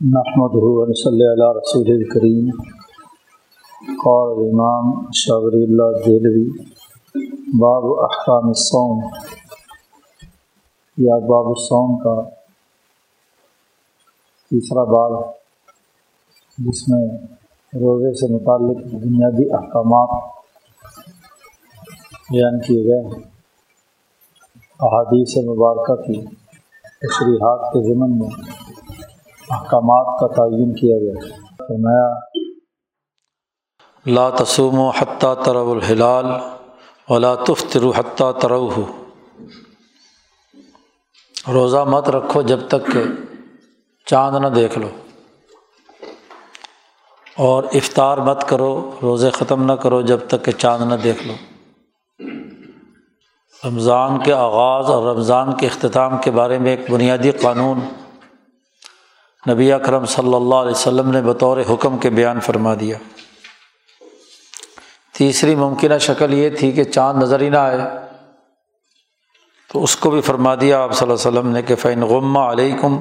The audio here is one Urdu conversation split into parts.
نحمد صلی اللہ رسول الکریم قال الامام شاور اللہ دہلوی باب احکام الصوم. یا باب الصوم کا تیسرا باب، جس میں روزے سے متعلق بنیادی احکامات بیان کیے گئے احادیث مبارکہ کی تشریحات کے ضمن میں احکامات کا تعین کیا گیا فرمایا، لا تسوم و حتیٰ ترو الحلال ولا تفتر حتیٰ ترو روزہ مت رکھو جب تک کہ چاند نہ دیکھ لو۔ اور افطار مت کرو، روزے ختم نہ کرو جب تک کہ چاند نہ دیکھ لو۔ رمضان کے آغاز اور رمضان کے اختتام کے بارے میں ایک بنیادی قانون نبی اکرم صلی اللہ علیہ وسلم نے بطور حکم کے بیان فرما دیا۔ تیسری ممکنہ شکل یہ تھی کہ چاند نظر ہی نہ آئے۔ تو اس کو بھی فرما دیا آپ صلی اللہ علیہ وسلم نے کہ فین غمہ علیکم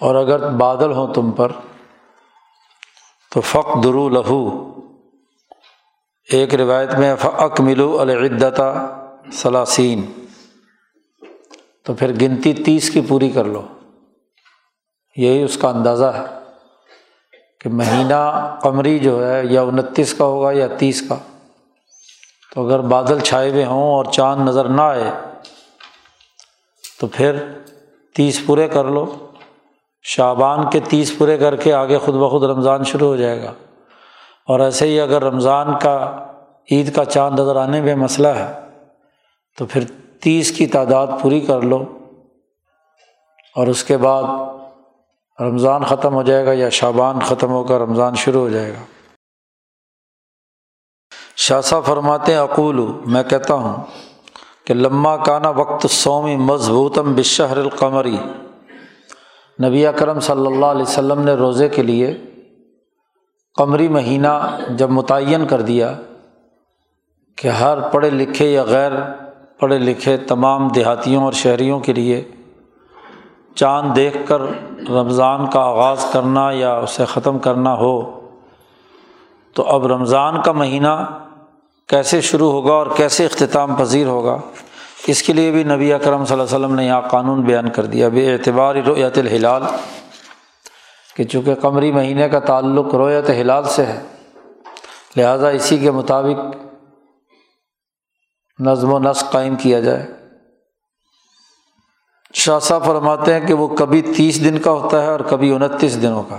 اور اگر بادل ہوں تم پر، تو فق درو لہو ایک روایت میں فق ملو العدتا ثلاثین تو پھر گنتی تیس کی پوری کر لو۔ یہی اس کا اندازہ ہے کہ مہینہ قمری جو ہے یا انتیس کا ہوگا یا تیس کا۔ تو اگر بادل چھائے ہوئے ہوں اور چاند نظر نہ آئے، تو پھر تیس پورے کر لو۔ شابان کے تیس پورے کر کے آگے خود بخود رمضان شروع ہو جائے گا۔ اور ایسے ہی اگر رمضان کا، عید کا چاند نظر آنے میں مسئلہ ہے، تو پھر تیس کی تعداد پوری کر لو۔ اور اس کے بعد رمضان ختم ہو جائے گا یا شابان ختم ہو کر رمضان شروع ہو جائے گا۔ شاہ فرماتے ہیں، اقول، میں کہتا ہوں کہ لمہ کانا وقت سومی مضبوطم بشہر القمری۔ نبی اکرم صلی اللہ علیہ وسلم نے روزے کے لیے قمری مہینہ جب متعین کر دیا کہ ہر پڑھے لکھے یا غیر پڑھے لکھے تمام دیہاتیوں اور شہریوں کے لیے چاند دیکھ کر رمضان کا آغاز کرنا یا اسے ختم کرنا ہو، تو اب رمضان کا مہینہ کیسے شروع ہوگا اور کیسے اختتام پذیر ہوگا؟ اس کے لیے بھی نبی اکرم صلی اللہ علیہ وسلم نے یہاں قانون بیان کر دیا۔ بے اعتبار رویت الحلال کہ چونکہ قمری مہینے کا تعلق رویت ہلال سے ہے، لہٰذا اسی کے مطابق نظم و نسق قائم کیا جائے۔ شاہ صاحب فرماتے ہیں کہ وہ کبھی تیس دن کا ہوتا ہے اور کبھی انتیس دنوں کا۔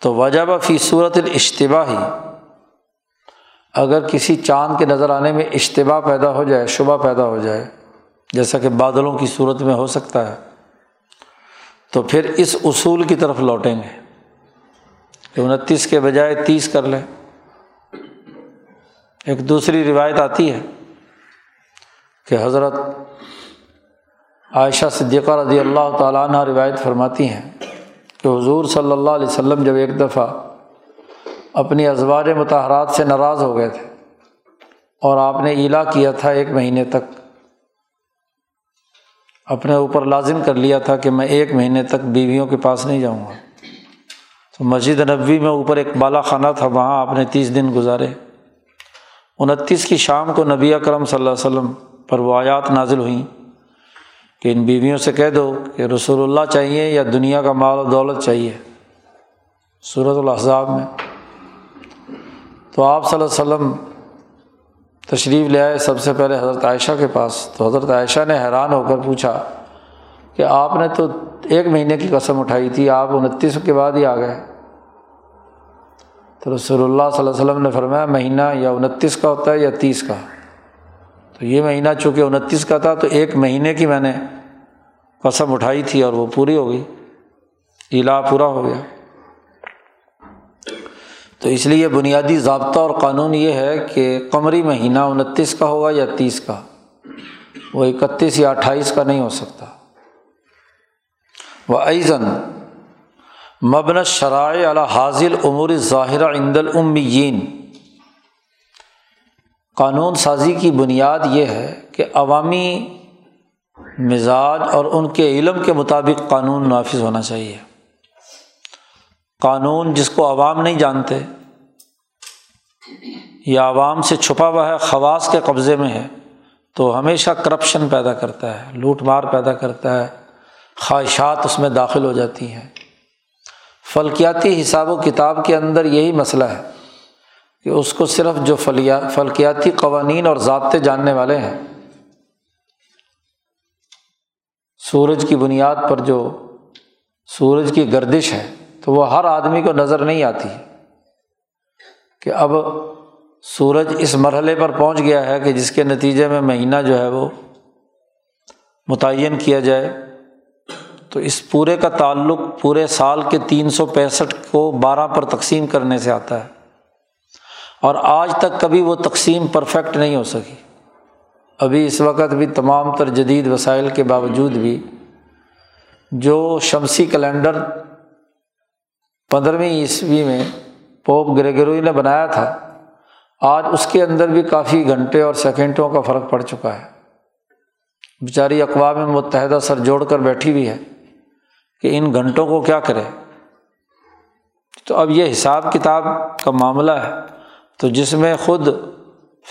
تو وجہ فی صورت الاشتبا ہی اگر کسی چاند کے نظر آنے میں اشتباع پیدا ہو جائے، شبہ پیدا ہو جائے، جیسا کہ بادلوں کی صورت میں ہو سکتا ہے، تو پھر اس اصول کی طرف لوٹیں گے۔ کہ انتیس کے بجائے تیس کر لیں۔ ایک دوسری روایت آتی ہے کہ حضرت عائشہ صدیقہ رضی اللہ تعالیٰ عنہ روایت فرماتی ہیں کہ حضور صلی اللہ علیہ وسلم جب ایک دفعہ اپنی ازواج متحرات سے ناراض ہو گئے تھے اور آپ نے ایلا کیا تھا ایک مہینے تک، اپنے اوپر لازم کر لیا تھا کہ میں ایک مہینے تک بیویوں کے پاس نہیں جاؤں گا۔ تو مسجد نبوی میں اوپر ایک بالا خانہ تھا، وہاں آپ نے تیس دن گزارے۔ انتیس کی شام کو نبی اکرم صلی اللہ علیہ وسلم پر وہ آیات نازل ہوئیں۔ کہ ان بیویوں سے کہہ دو کہ رسول اللہ چاہیے یا دنیا کا مال و دولت چاہیے۔ صورت الحضاب میں۔ تو آپ صلی اللہ علیہ وسلم تشریف لے آئے۔ سب سے پہلے حضرت عائشہ کے پاس۔ تو حضرت عائشہ نے حیران ہو کر پوچھا کہ آپ نے تو ایک مہینے کی قسم اٹھائی تھی، آپ انتیس کے بعد ہی آ گئے۔ تو رسول اللہ صلی اللہ علیہ وسلم نے فرمایا، مہینہ یا انتیس کا ہوتا ہے یا تیس کا۔ تو یہ مہینہ چونکہ انتیس کا تھا تو ایک مہینے کی میں نے قسم اٹھائی تھی اور وہ پوری ہو گئی علا پورا ہو گیا۔ تو اس لیے بنیادی ضابطہ اور قانون یہ ہے کہ قمری مہینہ انتیس کا ہوگا یا تیس کا، وہ اکتیس یا اٹھائیس کا نہیں ہو سکتا۔ وہ ایزن مبن شرائع علی حاضل عمور ظاہرہ عند العمین قانون سازی کی بنیاد یہ ہے کہ عوامی مزاج اور ان کے علم کے مطابق قانون نافذ ہونا چاہیے۔ قانون جس کو عوام نہیں جانتے یا عوام سے چھپا ہوا ہے، خواص کے قبضے میں ہے، تو ہمیشہ کرپشن پیدا کرتا ہے، لوٹ مار پیدا کرتا ہے، خواہشات اس میں داخل ہو جاتی ہیں۔ فلکیاتی حساب و کتاب کے اندر یہی مسئلہ ہے۔ کہ اس کو صرف جو فلیا، فلکیاتی قوانین اور ضابطے جاننے والے ہیں۔ سورج کی بنیاد پر جو سورج کی گردش ہے، تو وہ ہر آدمی کو نظر نہیں آتی۔ کہ اب سورج اس مرحلے پر پہنچ گیا ہے کہ جس کے نتیجے میں مہینہ جو ہے وہ متعین کیا جائے، تو اس پورے کا تعلق پورے سال کے تین سو پینسٹھ کو بارہ پر تقسیم کرنے سے آتا ہے۔ اور آج تک کبھی وہ تقسیم پرفیکٹ نہیں ہو سکی۔ ابھی اس وقت بھی تمام تر جدید وسائل کے باوجود بھی جو شمسی کیلنڈر پندرہویں عیسوی میں پوپ گریگروئی نے بنایا تھا، آج اس کے اندر بھی کافی گھنٹے اور سیکنڈوں کا فرق پڑ چکا ہے۔ بیچاری اقوام متحدہ سر جوڑ کر بیٹھی ہوئی ہے کہ ان گھنٹوں کو کیا کرے۔ تو اب یہ حساب کتاب کا معاملہ ہے۔ تو جس میں خود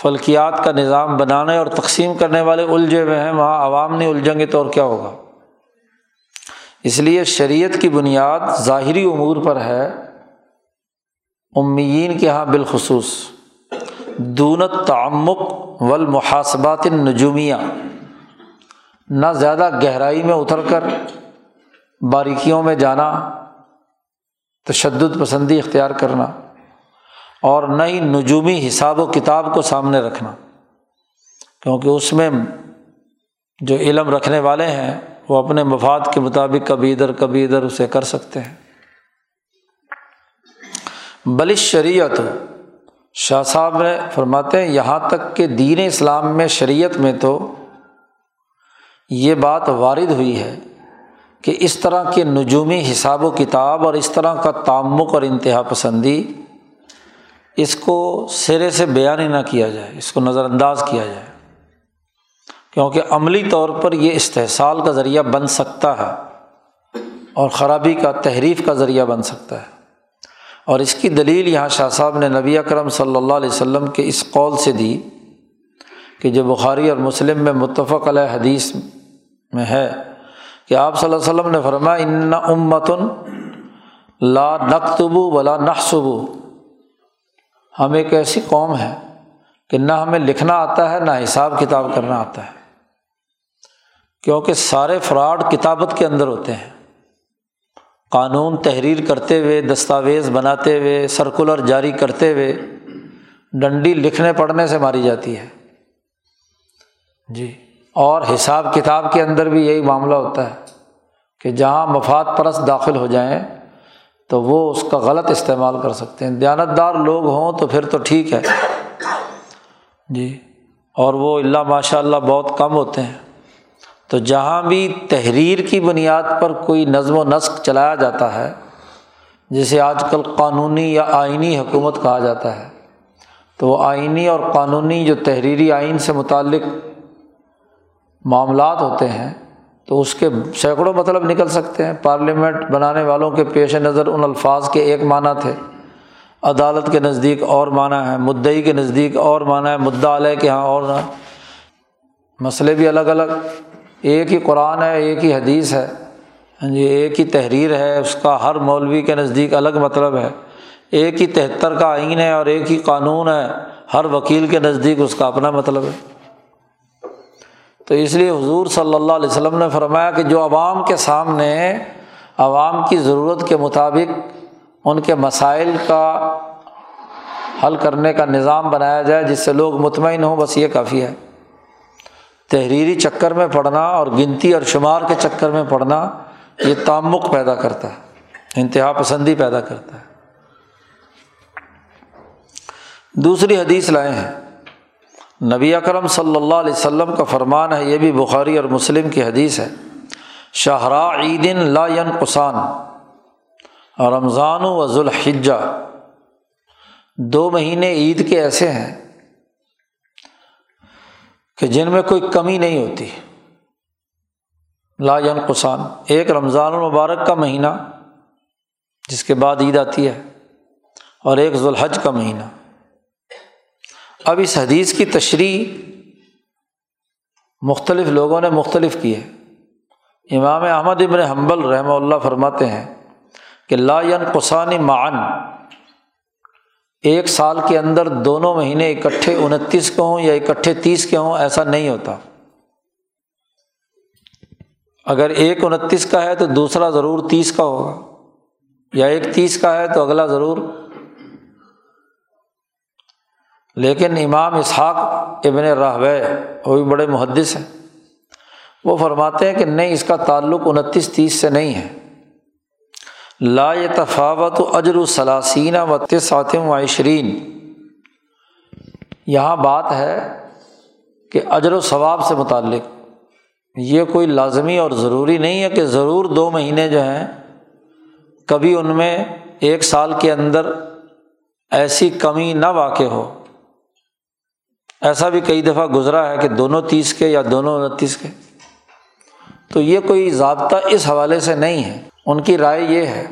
فلکیات کا نظام بنانے اور تقسیم کرنے والے الجھے ہوئے ہیں، وہاں عوام نہیں الجھیں گے تو اور کیا ہوگا؟ اس لیے شریعت کی بنیاد ظاہری امور پر ہے، امیین کے یہاں بالخصوص۔ دونت تعمک و المحاسبات نجومیہ نہ زیادہ گہرائی میں اتر کر، باریکیوں میں جانا، تشدد پسندی اختیار کرنا۔ اور نہ ہی نجومی حساب و کتاب کو سامنے رکھنا۔ کیونکہ اس میں جو علم رکھنے والے ہیں، وہ اپنے مفاد کے مطابق کبھی ادھر کبھی ادھر اسے کر سکتے ہیں۔ بلش شریعت شاہ صاحب نے فرماتے ہیں، یہاں تک کہ دین اسلام میں شریعت میں تو یہ بات وارد ہوئی ہے کہ اس طرح کے نجومی حساب و کتاب اور اس طرح کا تعمک اور انتہا پسندی اس کو سرے سے بیان ہی نہ کیا جائے، اس کو نظر انداز کیا جائے۔ کیونکہ عملی طور پر یہ استحصال کا ذریعہ بن سکتا ہے اور خرابی کا تحریف کا ذریعہ بن سکتا ہے۔ اور اس کی دلیل یہاں شاہ صاحب نے نبی اکرم صلی اللہ علیہ وسلم کے اس قول سے دی کہ جو بخاری اور مسلم میں متفق علیہ حدیث میں ہے کہ آپ صلی اللہ علیہ وسلم نے فرما ان امتن لا نقتبو ولا نقصبو ہم ایک ایسی قوم ہے کہ نہ ہمیں لکھنا آتا ہے، نہ حساب کتاب کرنا آتا ہے۔ کیونکہ سارے فراڈ کتابت کے اندر ہوتے ہیں۔ قانون تحریر کرتے ہوئے، دستاویز بناتے ہوئے، سرکولر جاری کرتے ہوئے ڈنڈی لکھنے پڑھنے سے ماری جاتی ہے۔ جی اور حساب کتاب کے اندر بھی یہی معاملہ ہوتا ہے کہ جہاں مفاد پرست داخل ہو جائیں تو وہ اس کا غلط استعمال کر سکتے ہیں۔ دیانتدار لوگ ہوں تو پھر تو ٹھیک ہے۔ جی۔ اور وہ اللہ ماشاء اللہ بہت کم ہوتے ہیں۔ تو جہاں بھی تحریر کی بنیاد پر کوئی نظم و نسق چلایا جاتا ہے، جسے آج کل قانونی یا آئینی حکومت کہا جاتا ہے، تو وہ آئینی اور قانونی جو تحریری آئین سے متعلق معاملات ہوتے ہیں تو اس کے سینکڑوں مطلب نکل سکتے ہیں۔ پارلیمنٹ بنانے والوں کے پیش نظر ان الفاظ کے ایک معنی تھے۔ عدالت کے نزدیک اور معنی ہے مدعی کے نزدیک اور معنی ہے مدعا علیہ کے یہاں اور مسئلے بھی الگ الگ۔ ایک ہی قرآن ہے، ایک ہی حدیث ہے۔ ہاں جی ایک ہی تحریر ہے، اس کا ہر مولوی کے نزدیک الگ مطلب ہے۔ ایک ہی تہتر کا آئین ہے اور ایک ہی قانون ہے۔ ہر وکیل کے نزدیک اس کا اپنا مطلب ہے۔ تو اس لیے حضور صلی اللہ علیہ وسلم نے فرمایا کہ جو عوام کے سامنے عوام کی ضرورت کے مطابق ان کے مسائل کا حل کرنے کا نظام بنایا جائے، جس سے لوگ مطمئن ہوں، بس یہ کافی ہے۔ تحریری چکر میں پڑھنا اور گنتی اور شمار کے چکر میں پڑھنا یہ تعمک پیدا کرتا ہے، انتہا پسندی پیدا کرتا ہے۔ دوسری حدیث لائے ہیں۔ نبی اکرم صلی اللہ علیہ وسلم کا فرمان ہے، یہ بھی بخاری اور مسلم کی حدیث ہے۔ شاہراء عیدن لا قسان رمضان و ذوالحجہ۔ دو مہینے عید کے ایسے ہیں کہ جن میں کوئی کمی نہیں ہوتی۔ لا قسان ایک رمضان المبارک کا مہینہ، جس کے بعد عید آتی ہے، اور ایک ذوالحج کا مہینہ۔ اب اس حدیث کی تشریح مختلف لوگوں نے مختلف کی ہے۔ امام احمد ابن حنبل رحمہ اللہ فرماتے ہیں کہ لا قسانی معن ایک سال کے اندر دونوں مہینے اکٹھے انتیس کے ہوں یا اکٹھے تیس کے ہوں، ایسا نہیں ہوتا۔ اگر ایک انتیس کا ہے تو دوسرا ضرور تیس کا ہوگا، یا ایک تیس کا ہے تو اگلا ضرور لیکن امام اسحاق ابن راہو وہ بھی بڑے محدث ہیں۔ وہ فرماتے ہیں کہ نہیں، اس کا تعلق انتیس تیس سے نہیں ہے۔ لا تفاوت اجر الثلاثین و تسعتم و عشرین۔ یہاں بات ہے کہ اجر و ثواب سے متعلق۔ یہ کوئی لازمی اور ضروری نہیں ہے کہ ضرور دو مہینے جو ہیں، کبھی ان میں ایک سال کے اندر ایسی کمی نہ واقع ہو۔ ایسا بھی کئی دفعہ گزرا ہے کہ دونوں تیس کے یا دونوں انتیس کے۔ تو یہ کوئی ضابطہ اس حوالے سے نہیں ہے۔ ان کی رائے یہ ہے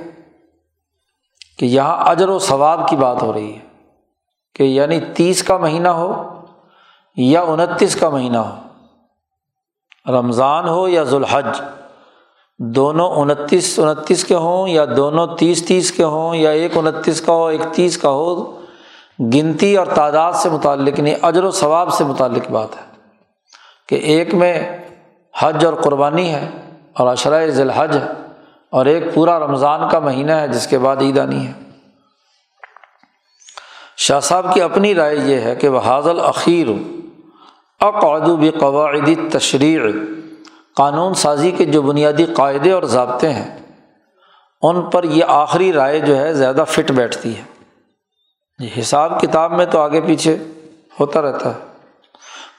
کہ یہاں اجر و ثواب کی بات ہو رہی ہے کہ یعنی تیس کا مہینہ ہو یا انتیس کا مہینہ ہو۔ رمضان ہو یا ذوالحج، دونوں انتیس انتیس کے ہوں یا دونوں تیس تیس کے ہوں یا ایک انتیس کا ہو، ایک تیس کا ہو گنتی اور تعداد سے متعلق نہیں اجر و ثواب سے متعلق بات ہے کہ ایک میں حج اور قربانی ہے اور اشرۂ ذی الحج ہے اور ایک پورا رمضان کا مہینہ ہے، جس کے بعد عید آنی ہے۔ شاہ صاحب کی اپنی رائے یہ ہے کہ وہ حاضل اخیر اقعدو قواعدی تشریع قانون سازی کے جو بنیادی قاعدے اور ضابطے ہیں، ان پر یہ آخری رائے جو ہے زیادہ فٹ بیٹھتی ہے۔ جی، حساب کتاب میں تو آگے پیچھے ہوتا رہتا ہے۔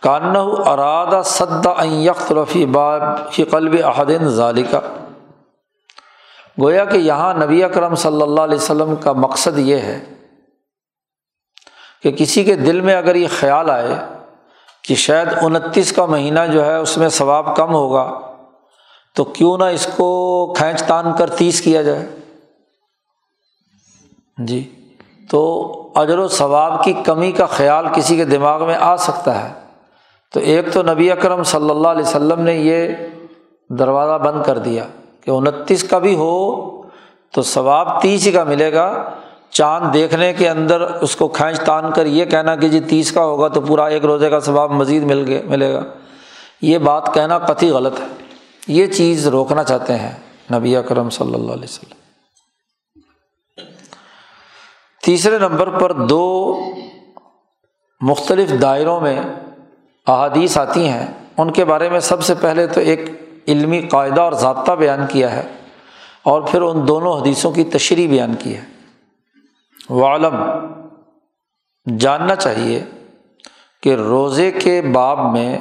کانہ ارادہ صد یخت رفیع باب کی قلب احدین ظالقہ گویا کہ یہاں نبی اکرم صلی اللہ علیہ وسلم کا مقصد یہ ہے کہ کسی کے دل میں اگر یہ خیال آئے کہ شاید انتیس کا مہینہ جو ہے اس میں ثواب کم ہوگا، تو کیوں نہ اس کو کھینچ تان کر تیس کیا جائے۔ جی تو اجر و ثواب کی کمی کا خیال کسی کے دماغ میں آ سکتا ہے۔ تو ایک تو نبی اکرم صلی اللہ علیہ وسلم نے یہ دروازہ بند کر دیا کہ انتیس کا بھی ہو تو ثواب تیس ہی کا ملے گا۔ چاند دیکھنے کے اندر اس کو کھینچ تان کر یہ کہنا کہ جی تیس کا ہوگا تو پورا ایک روزے کا ثواب مزید مل گئے، ملے گا۔ یہ بات کہنا قطعی غلط ہے۔ یہ چیز روکنا چاہتے ہیں نبی اکرم صلی اللہ علیہ وسلم۔ تیسرے نمبر پر دو مختلف دائروں میں احادیث آتی ہیں۔ ان کے بارے میں سب سے پہلے تو ایک علمی قاعدہ اور ضابطہ بیان کیا ہے اور پھر ان دونوں حدیثوں کی تشریح بیان کی ہے۔ عالم جاننا چاہیے کہ روزے کے باب میں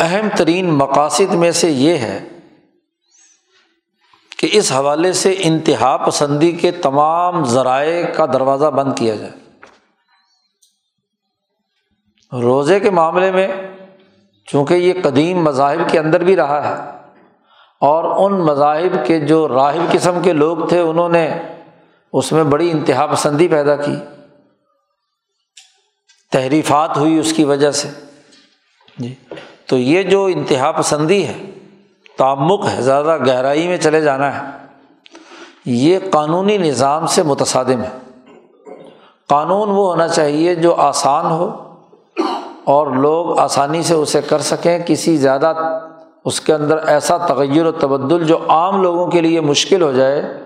اہم ترین مقاصد میں سے یہ ہے کہ اس حوالے سے انتہا پسندی کے تمام ذرائع کا دروازہ بند کیا جائے۔ روزے کے معاملے میں چونکہ یہ قدیم مذاہب کے اندر بھی رہا ہے اور ان مذاہب کے جو راہب قسم کے لوگ تھے، انہوں نے اس میں بڑی انتہا پسندی پیدا کی۔ تحریفات ہوئی اس کی وجہ سے۔ جی تو یہ جو انتہا پسندی ہے تعمک ہے، زیادہ گہرائی میں چلے جانا ہے۔ یہ قانونی نظام سے متصادم ہے۔ قانون وہ ہونا چاہیے جو آسان ہو اور لوگ آسانی سے اسے کر سکیں۔ کسی زیادہ اس کے اندر ایسا تغیر و تبدل جو عام لوگوں کے لیے مشکل ہو جائے،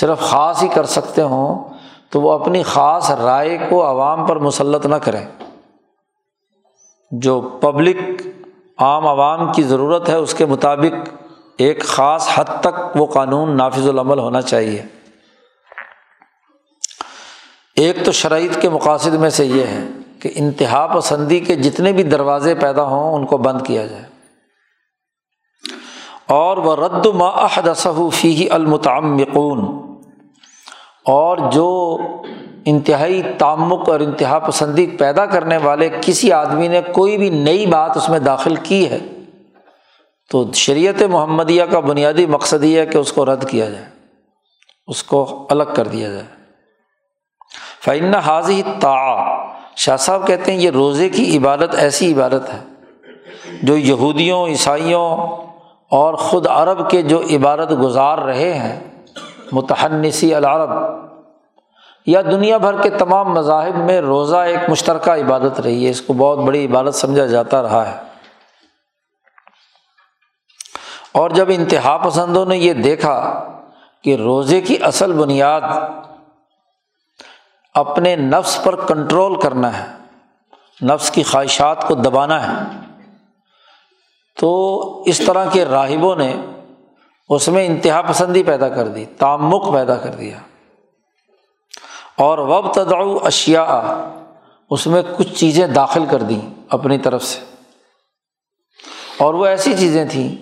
صرف خاص ہی کر سکتے ہوں، تو وہ اپنی خاص رائے کو عوام پر مسلط نہ کریں۔ جو پبلک عام عوام کی ضرورت ہے اس کے مطابق ایک خاص حد تک وہ قانون نافذ العمل ہونا چاہیے۔ ایک تو شرائط کے مقاصد میں سے یہ ہے کہ انتہا پسندی کے جتنے بھی دروازے پیدا ہوں ان کو بند کیا جائے۔ اور وہ رد فی المتعمقون اور جو انتہائی تعمک اور انتہا پسندی پیدا کرنے والے کسی آدمی نے کوئی بھی نئی بات اس میں داخل کی ہے تو شریعت محمدیہ کا بنیادی مقصد یہ ہے کہ اس کو رد کیا جائے، اس کو الگ کر دیا جائے۔ فعن حاضی تا شاہ صاحب کہتے ہیں یہ روزے کی عبادت ایسی عبادت ہے جو یہودیوں، عیسائیوں اور خود عرب کے جو عبادت گزار رہے ہیں متحنسی العرب یا دنیا بھر کے تمام مذاہب میں روزہ ایک مشترکہ عبادت رہی ہے، اس کو بہت بڑی عبادت سمجھا جاتا رہا ہے۔ اور جب انتہا پسندوں نے یہ دیکھا کہ روزے کی اصل بنیاد اپنے نفس پر کنٹرول کرنا ہے، نفس کی خواہشات کو دبانا ہے، تو اس طرح کے راہبوں نے اس میں انتہا پسندی پیدا کر دی تعمک پیدا کر دیا۔ اور وب تداؤ اشیا اس میں کچھ چیزیں داخل کر دیں اپنی طرف سے۔ اور وہ ایسی چیزیں تھیں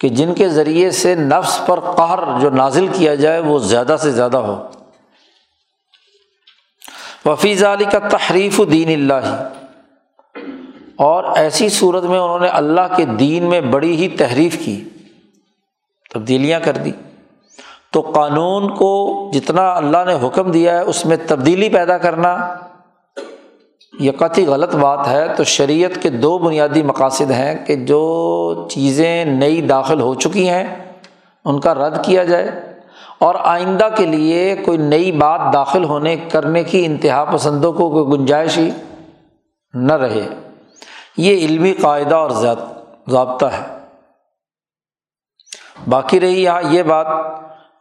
کہ جن کے ذریعے سے نفس پر قہر جو نازل کیا جائے وہ زیادہ سے زیادہ ہو۔ وفیز علی کا تحریف دین اللہ اور ایسی صورت میں انہوں نے اللہ کے دین میں بڑی ہی تحریف کی، تبدیلیاں کر دی۔ تو قانون کو جتنا اللہ نے حکم دیا ہے، اس میں تبدیلی پیدا کرنا یہ قطعی غلط بات ہے۔ تو شریعت کے دو بنیادی مقاصد ہیں کہ جو چیزیں نئی داخل ہو چکی ہیں، ان کا رد کیا جائے اور آئندہ کے لیے کوئی نئی بات داخل ہونے، کرنے کی انتہا پسندوں کو کوئی گنجائش ہی نہ رہے۔ یہ علمی قاعدہ اور ضابطہ ہے۔ باقی رہی یہاں یہ بات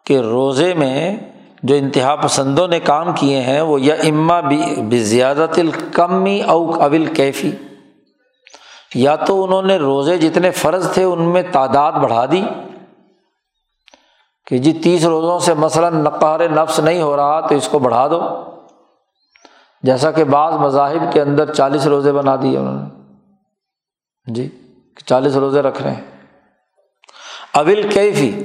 کہ روزے میں جو انتہا پسندوں نے کام کیے ہیں وہ یا اما بھی زیادت الکمی او اول کیفی یا تو انہوں نے روزے جتنے فرض تھے ان میں تعداد بڑھا دی کہ جی تیس روزوں سے مثلاً نقار نفس نہیں ہو رہا تو اس کو بڑھا دو۔ جیسا کہ بعض مذاہب کے اندر چالیس روزے بنا دیے انہوں نے۔ جی چالیس روزے رکھ رہے ہیں۔ اول کیفی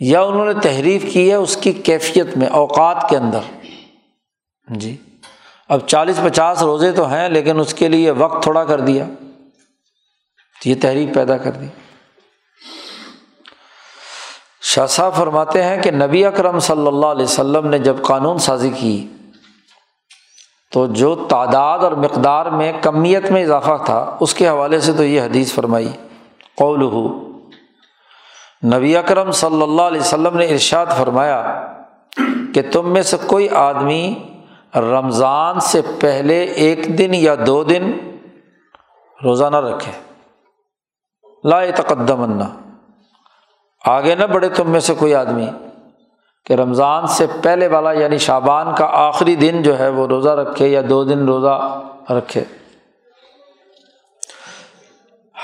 یا انہوں نے تحریف کی ہے اس کی کیفیت میں، اوقات کے اندر۔ جی۔ اب چالیس پچاس روزے تو ہیں، لیکن اس کے لیے وقت تھوڑا کر دیا۔ تو یہ تحریک پیدا کر دی۔ شاہ صاحب فرماتے ہیں کہ نبی اکرم صلی اللہ علیہ وسلم نے جب قانون سازی کی، تو جو تعداد اور مقدار میں کمیت میں اضافہ تھا، اس کے حوالے سے تو یہ حدیث فرمائی قول ہو نبی اکرم صلی اللہ علیہ وسلم نے ارشاد فرمایا کہ تم میں سے کوئی آدمی رمضان سے پہلے ایک دن یا دو دن روزہ نہ رکھے۔ لا تقدم آگے نہ بڑھے تم میں سے کوئی آدمی کہ رمضان سے پہلے والا یعنی شابان کا آخری دن جو ہے وہ روزہ رکھے یا دو دن روزہ رکھے۔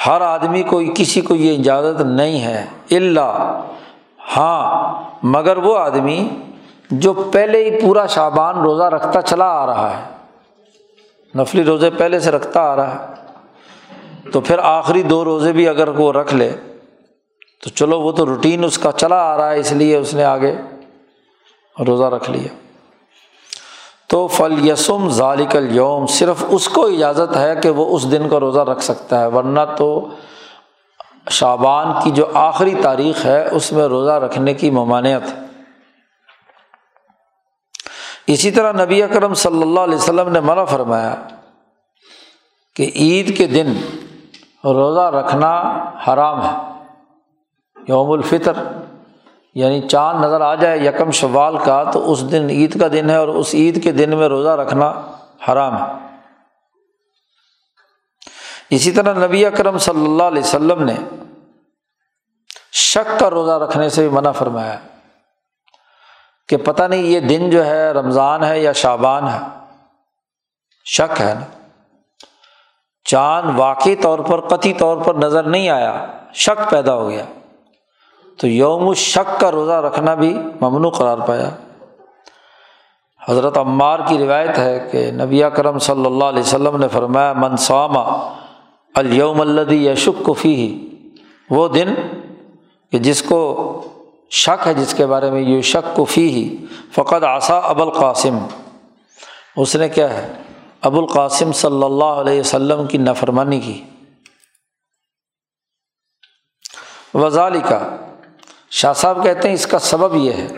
ہر آدمی کو کسی کو یہ اجازت نہیں ہے اللہ ہاں مگر وہ آدمی جو پہلے ہی پورا شابان روزہ رکھتا چلا آ رہا ہے۔ نفلی روزے پہلے سے رکھتا آ رہا ہے۔ تو پھر آخری دو روزے بھی اگر وہ رکھ لے، تو چلو وہ تو روٹین اس کا چلا آ رہا ہے، اس لیے اس نے آگے روزہ رکھ لیا۔ تو فل یسم ذالک الوم صرف اس کو اجازت ہے کہ وہ اس دن کا روزہ رکھ سکتا ہے، ورنہ تو شابان کی جو آخری تاریخ ہے، اس میں روزہ رکھنے کی ممانعت اسی طرح نبی اکرم صلی اللہ علیہ وسلم نے منع فرمایا کہ عید کے دن روزہ رکھنا حرام ہے، یوم الفطر۔ یعنی چاند نظر آ جائے یکم شوال کا تو اس دن عید کا دن ہے اور اس عید کے دن میں روزہ رکھنا حرام ہے۔ اسی طرح نبی اکرم صلی اللہ علیہ وسلم نے شک کا روزہ رکھنے سے بھی منع فرمایا کہ پتہ نہیں یہ دن جو ہے رمضان ہے یا شابان ہے۔ شک ہے نا۔ چاند واقعی طور پر قطعی طور پر نظر نہیں آیا، شک پیدا ہو گیا۔ تو یوم شک کا روزہ رکھنا بھی ممنوع قرار پایا۔ حضرت عمار کی روایت ہے کہ نبی کرم صلی اللہ علیہ وسلم نے فرمایا منصوامہ الوم الدی یشک کفی ہی وہ دن کہ جس کو شک ہے، جس کے بارے میں یہ شک کفی ہی فقط آسا ابو القاسم۔ اس نے کیا ہے؟ ابو القاسم صلی اللہ علیہ وسلم کی نفرمانی کی۔ وزالی کا شاہ صاحب کہتے ہیں اس کا سبب یہ ہے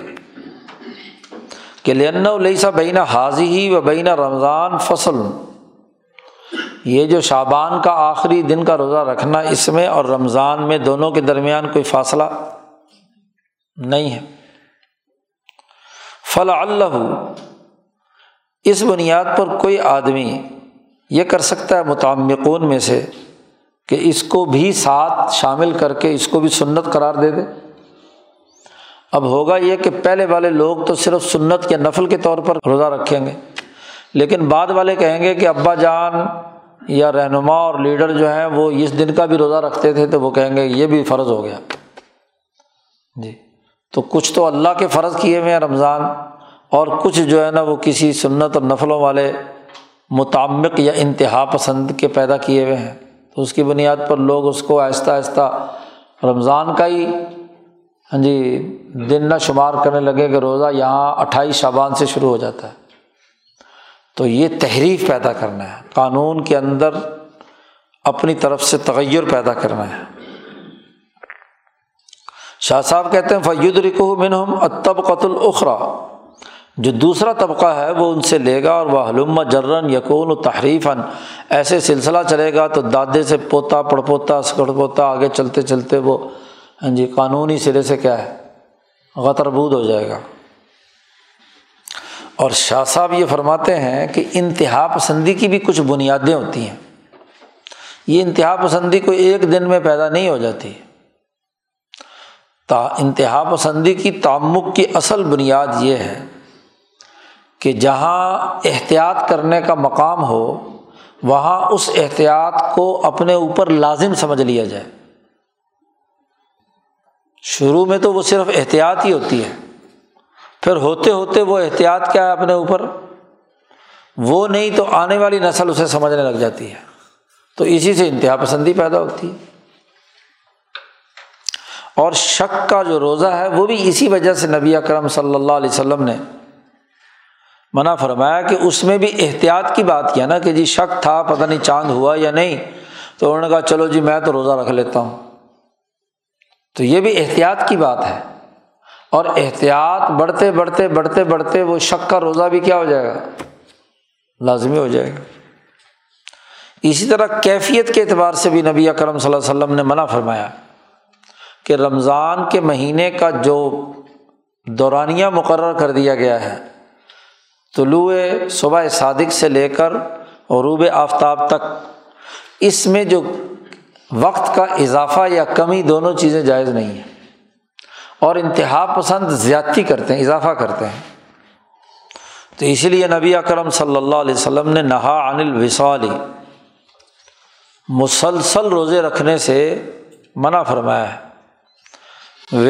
کہ لن لیسا بین حاضی ہی و بین رمضان فصل۔ یہ جو شابان کا آخری دن کا روزہ رکھنا اس میں اور رمضان میں دونوں کے درمیان کوئی فاصلہ نہیں ہے۔ فلاں اللہ اس بنیاد پر کوئی آدمی یہ کر سکتا ہے متعمقون میں سے کہ اس کو بھی ساتھ شامل کر کے اس کو بھی سنت قرار دے دے۔ اب ہوگا یہ کہ پہلے والے لوگ تو صرف سنت کے نفل کے طور پر روزہ رکھیں گے۔ لیکن بعد والے کہیں گے کہ ابا جان یا رہنما اور لیڈر جو ہیں وہ اس دن کا بھی روزہ رکھتے تھے تو وہ کہیں گے یہ بھی فرض ہو گیا۔ جی۔ تو کچھ تو اللہ کے فرض کیے ہوئے ہیں رمضان اور کچھ جو ہے نا وہ کسی سنت اور نفلوں والے مطابق یا انتہا پسند کے پیدا کیے ہوئے ہیں۔ تو اس کی بنیاد پر لوگ اس کو آہستہ آہستہ رمضان کا ہی ہاں جی دن نہ شمار کرنے لگے کہ روزہ یہاں اٹھائیس شابان سے شروع ہو جاتا ہے۔ تو یہ تحریف پیدا کرنا ہے۔ قانون کے اندر اپنی طرف سے تغیر پیدا کرنا ہے۔ شاہ صاحب کہتے ہیں فید رکو منہم اتب قط العخرا جو دوسرا طبقہ ہے، وہ ان سے لے گا اور وہ حلوم جرن یقون و تحریفاً ایسے سلسلہ چلے گا تو دادے سے پوتا پڑ پوتا سکڑ پوتا آگے چلتے چلتے وہ ہاں جی قانونی سرے سے کیا ہے؟ غطربود ہو جائے گا۔ اور شاہ صاحب یہ فرماتے ہیں کہ انتہا پسندی کی بھی کچھ بنیادیں ہوتی ہیں۔ یہ انتہا پسندی کوئی ایک دن میں پیدا نہیں ہو جاتی۔ تا انتہا پسندی کی تعمک کی اصل بنیاد یہ ہے کہ جہاں احتیاط کرنے کا مقام ہو، وہاں اس احتیاط کو اپنے اوپر لازم سمجھ لیا جائے۔ شروع میں تو وہ صرف احتیاط ہی ہوتی ہے۔ پھر ہوتے ہوتے وہ احتیاط کیا ہے اپنے اوپر؟ وہ نہیں تو آنے والی نسل اسے سمجھنے لگ جاتی ہے۔ تو اسی سے انتہا پسندی پیدا ہوتی ہے۔ اور شک کا جو روزہ ہے وہ بھی اسی وجہ سے نبی اکرم صلی اللہ علیہ وسلم نے منع فرمایا کہ اس میں بھی احتیاط کی بات کیا نا کہ جی شک تھا، پتہ نہیں چاند ہوا یا نہیں، تو انہوں نے کہا چلو جی میں تو روزہ رکھ لیتا ہوں۔ تو یہ بھی احتیاط کی بات ہے۔ اور احتیاط بڑھتے بڑھتے بڑھتے بڑھتے وہ شک کا روزہ بھی کیا ہو جائے گا؟ لازمی ہو جائے گا۔ اسی طرح کیفیت کے اعتبار سے بھی نبی اکرم صلی اللہ علیہ وسلم نے منع فرمایا کہ رمضان کے مہینے کا جو دورانیہ مقرر کر دیا گیا ہے، طلوع صبح صادق سے لے کر عروب آفتاب تک، اس میں جو وقت کا اضافہ یا کمی دونوں چیزیں جائز نہیں ہیں۔ اور انتہا پسند زیادتی کرتے ہیں، اضافہ کرتے ہیں۔ تو اسی لیے نبی اکرم صلی اللہ علیہ وسلم نے نہا عن الوصال، مسلسل روزے رکھنے سے منع فرمایا ہے۔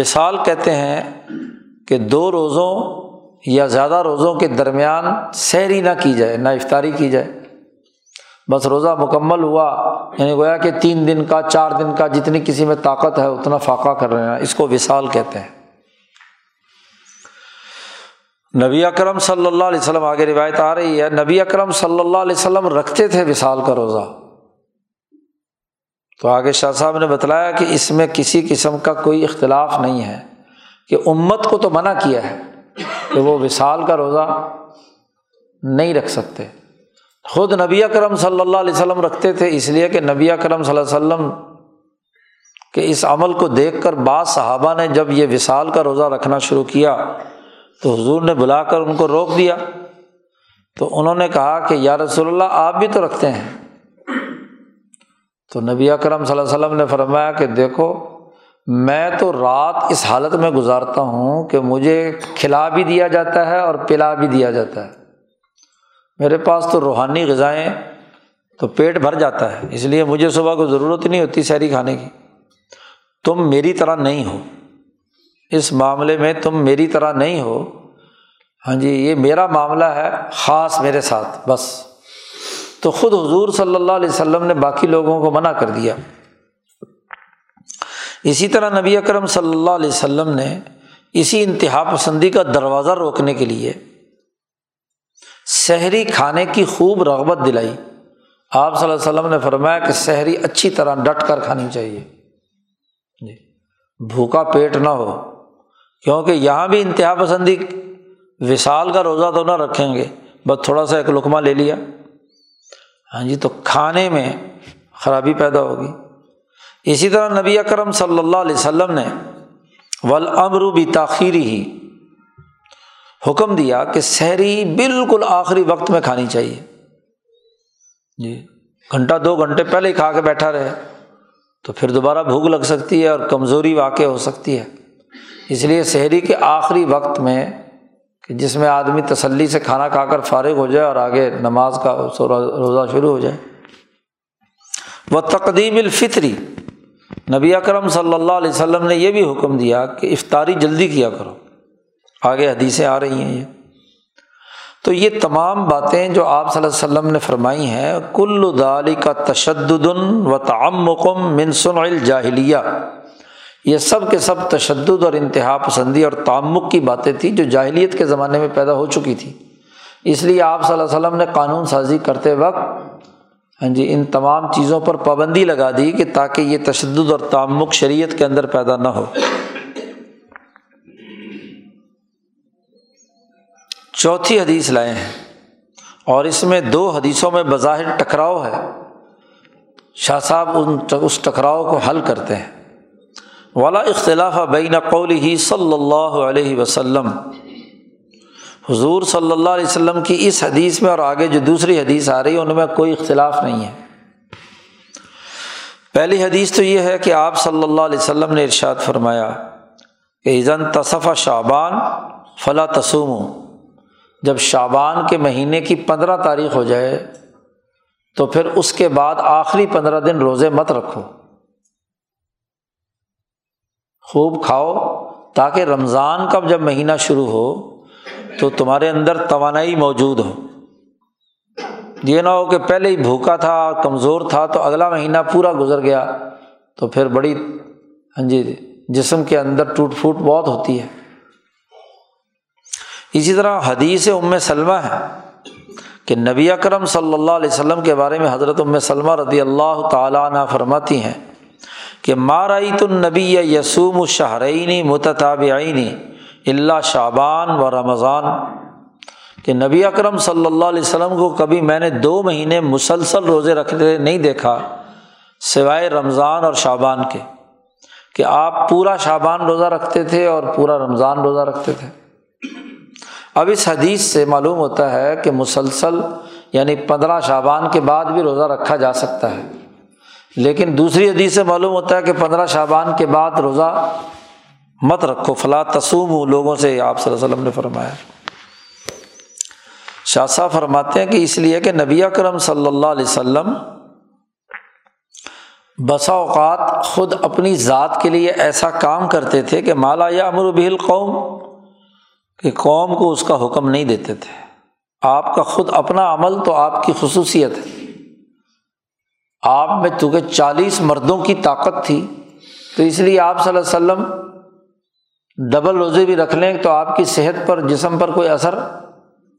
وصال کہتے ہیں کہ دو روزوں یا زیادہ روزوں کے درمیان سحری نہ کی جائے، نہ افطاری کی جائے۔ بس روزہ مکمل ہوا یعنی گویا کہ تین دن کا، چار دن کا جتنی کسی میں طاقت ہے، اتنا فاقہ کر رہے ہیں۔ اس کو وصال کہتے ہیں۔ نبی اکرم صلی اللہ علیہ وسلم، آگے روایت آ رہی ہے، نبی اکرم صلی اللہ علیہ وسلم رکھتے تھے وصال کا روزہ۔ تو آگے شاہ صاحب نے بتلایا کہ اس میں کسی قسم کا کوئی اختلاف نہیں ہے کہ امت کو تو منع کیا ہے کہ وہ وصال کا روزہ نہیں رکھ سکتے۔ خود نبی کرم صلی اللہ علیہ وسلم رکھتے تھے، اس لیے کہ نبی کرم صلی اللہ علیہ وسلم کے اس عمل کو دیکھ کر بعض صحابہ نے جب یہ وصال کا روزہ رکھنا شروع کیا تو حضور نے بلا کر ان کو روک دیا۔ تو انہوں نے کہا کہ یا رسول اللہ، آپ بھی تو رکھتے ہیں۔ تو نبی کرم صلی اللہ علیہ وسلم نے فرمایا کہ دیکھو، میں تو رات اس حالت میں گزارتا ہوں کہ مجھے کھلا بھی دیا جاتا ہے اور پلا بھی دیا جاتا ہے۔ میرے پاس تو روحانی غذائیں تو پیٹ بھر جاتا ہے، اس لیے مجھے صبح کو ضرورت نہیں ہوتی سحری کھانے کی۔ تم میری طرح نہیں ہو۔ اس معاملے میں تم میری طرح نہیں ہو۔ ہاں جی یہ میرا معاملہ ہے خاص میرے ساتھ، بس۔ تو خود حضور صلی اللہ علیہ وسلم نے باقی لوگوں کو منع کر دیا۔ اسی طرح نبی اکرم صلی اللہ علیہ وسلم نے اسی انتہا پسندی کا دروازہ روکنے کے لیے شہری کھانے کی خوب رغبت دلائی۔ آپ صلی اللہ علیہ وسلم نے فرمایا کہ شہری اچھی طرح ڈٹ کر کھانی چاہیے۔ جی۔ بھوکا پیٹ نہ ہو، کیونکہ یہاں بھی انتہا پسندی وصال کا روزہ تو نہ رکھیں گے، بس تھوڑا سا ایک لقمہ لے لیا۔ ہاں جی تو کھانے میں خرابی پیدا ہوگی۔ اسی طرح نبی اکرم صلی اللہ علیہ وسلم نے ولامر بھی تاخیری ہی حکم دیا کہ سحری بالکل آخری وقت میں کھانی چاہیے۔ جی گھنٹہ دو گھنٹے پہلے ہی کھا کے بیٹھا رہے، تو پھر دوبارہ بھوک لگ سکتی ہے اور کمزوری واقع ہو سکتی ہے۔ اس لیے شہری کے آخری وقت میں کہ جس میں آدمی تسلی سے کھانا کھا کر فارغ ہو جائے اور آگے نماز کا روزہ شروع ہو جائے۔ وہ تقدیم الفطری، نبی اکرم صلی اللہ علیہ وسلم نے یہ بھی حکم دیا کہ افطاری جلدی کیا کرو۔ آگے حدیثیں آ رہی ہیں یہ۔ تو یہ تمام باتیں جو آپ صلی اللہ علیہ وسلم نے فرمائی ہیں، کل دالی کا تشدد و تعمقم منسن الجاہلیہ۔ یہ سب کے سب تشدد اور انتہا پسندی اور تعمق کی باتیں تھیں جو جاہلیت کے زمانے میں پیدا ہو چکی تھی اس لیے آپ صلی اللہ علیہ وسلم نے قانون سازی کرتے وقت ہاں جی ان تمام چیزوں پر پابندی لگا دی کہ تاکہ یہ تشدد اور تعمق شریعت کے اندر پیدا نہ ہو۔ چوتھی حدیث لائے ہیں۔ اور اس میں دو حدیثوں میں بظاہر ٹکراؤ ہے۔ شاہ صاحب ان اس ٹکراؤ کو حل کرتے ہیں۔ والا اختلاف بین قول ہی صلی اللہ علیہ وسلم۔ حضور صلی اللہ علیہ وسلم کی اس حدیث میں اور آگے جو دوسری حدیث آ رہی ہے، ان میں کوئی اختلاف نہیں ہے۔ پہلی حدیث تو یہ ہے کہ آپ صلی اللہ علیہ وسلم نے ارشاد فرمایا کہ ایزن تصف شعبان فلاں تسوم جب شعبان کے مہینے کی پندرہ تاریخ ہو جائے، تو پھر اس کے بعد آخری پندرہ دن روزے مت رکھو۔ خوب کھاؤ، تاکہ رمضان کا جب مہینہ شروع ہو، تو تمہارے اندر توانائی موجود ہو۔ یہ نہ ہو کہ پہلے ہی بھوکا تھا، کمزور تھا، تو اگلا مہینہ پورا گزر گیا، تو پھر بڑی ہاں جی جسم کے اندر ٹوٹ پھوٹ بہت ہوتی ہے۔ اسی طرح حدیث ام سلمہ ہے کہ نبی اکرم صلی اللہ علیہ وسلم کے بارے میں حضرت ام سلمہ رضی اللہ تعالیٰ عنہ فرماتی ہیں کہ مارائی النبی یسوم شہرعینی متطابعینی اللہ شعبان و رمضان کہ نبی اکرم صلی اللہ علیہ وسلم کو کبھی میں نے دو مہینے مسلسل روزے رکھتے نہیں دیکھا سوائے رمضان اور شعبان کے کہ آپ پورا شعبان روزہ رکھتے تھے اور پورا رمضان روزہ رکھتے تھے۔ اب اس حدیث سے معلوم ہوتا ہے کہ مسلسل یعنی پندرہ شعبان کے بعد بھی روزہ رکھا جا سکتا ہے۔ لیکن دوسری حدیث سے معلوم ہوتا ہے کہ پندرہ شعبان کے بعد روزہ مت رکھو۔ فلاں تسوم ہوں لوگوں سے آپ صلی اللہ علیہ وسلم نے فرمایا۔ شاہ صاحب فرماتے ہیں کہ اس لیے کہ نبی کرم صلی اللہ علیہ وسلم بسا اوقات خود اپنی ذات کے لیے ایسا کام کرتے تھے کہ مالا یا امر بہل قوم کہ قوم کو اس کا حکم نہیں دیتے تھے۔ آپ کا خود اپنا عمل تو آپ کی خصوصیت ہے۔ آپ میں چونکہ چالیس مردوں کی طاقت تھی، تو اس لیے آپ صلی اللہ علیہ وسلم ڈبل روزے بھی رکھ لیں تو آپ کی صحت پر، جسم پر کوئی اثر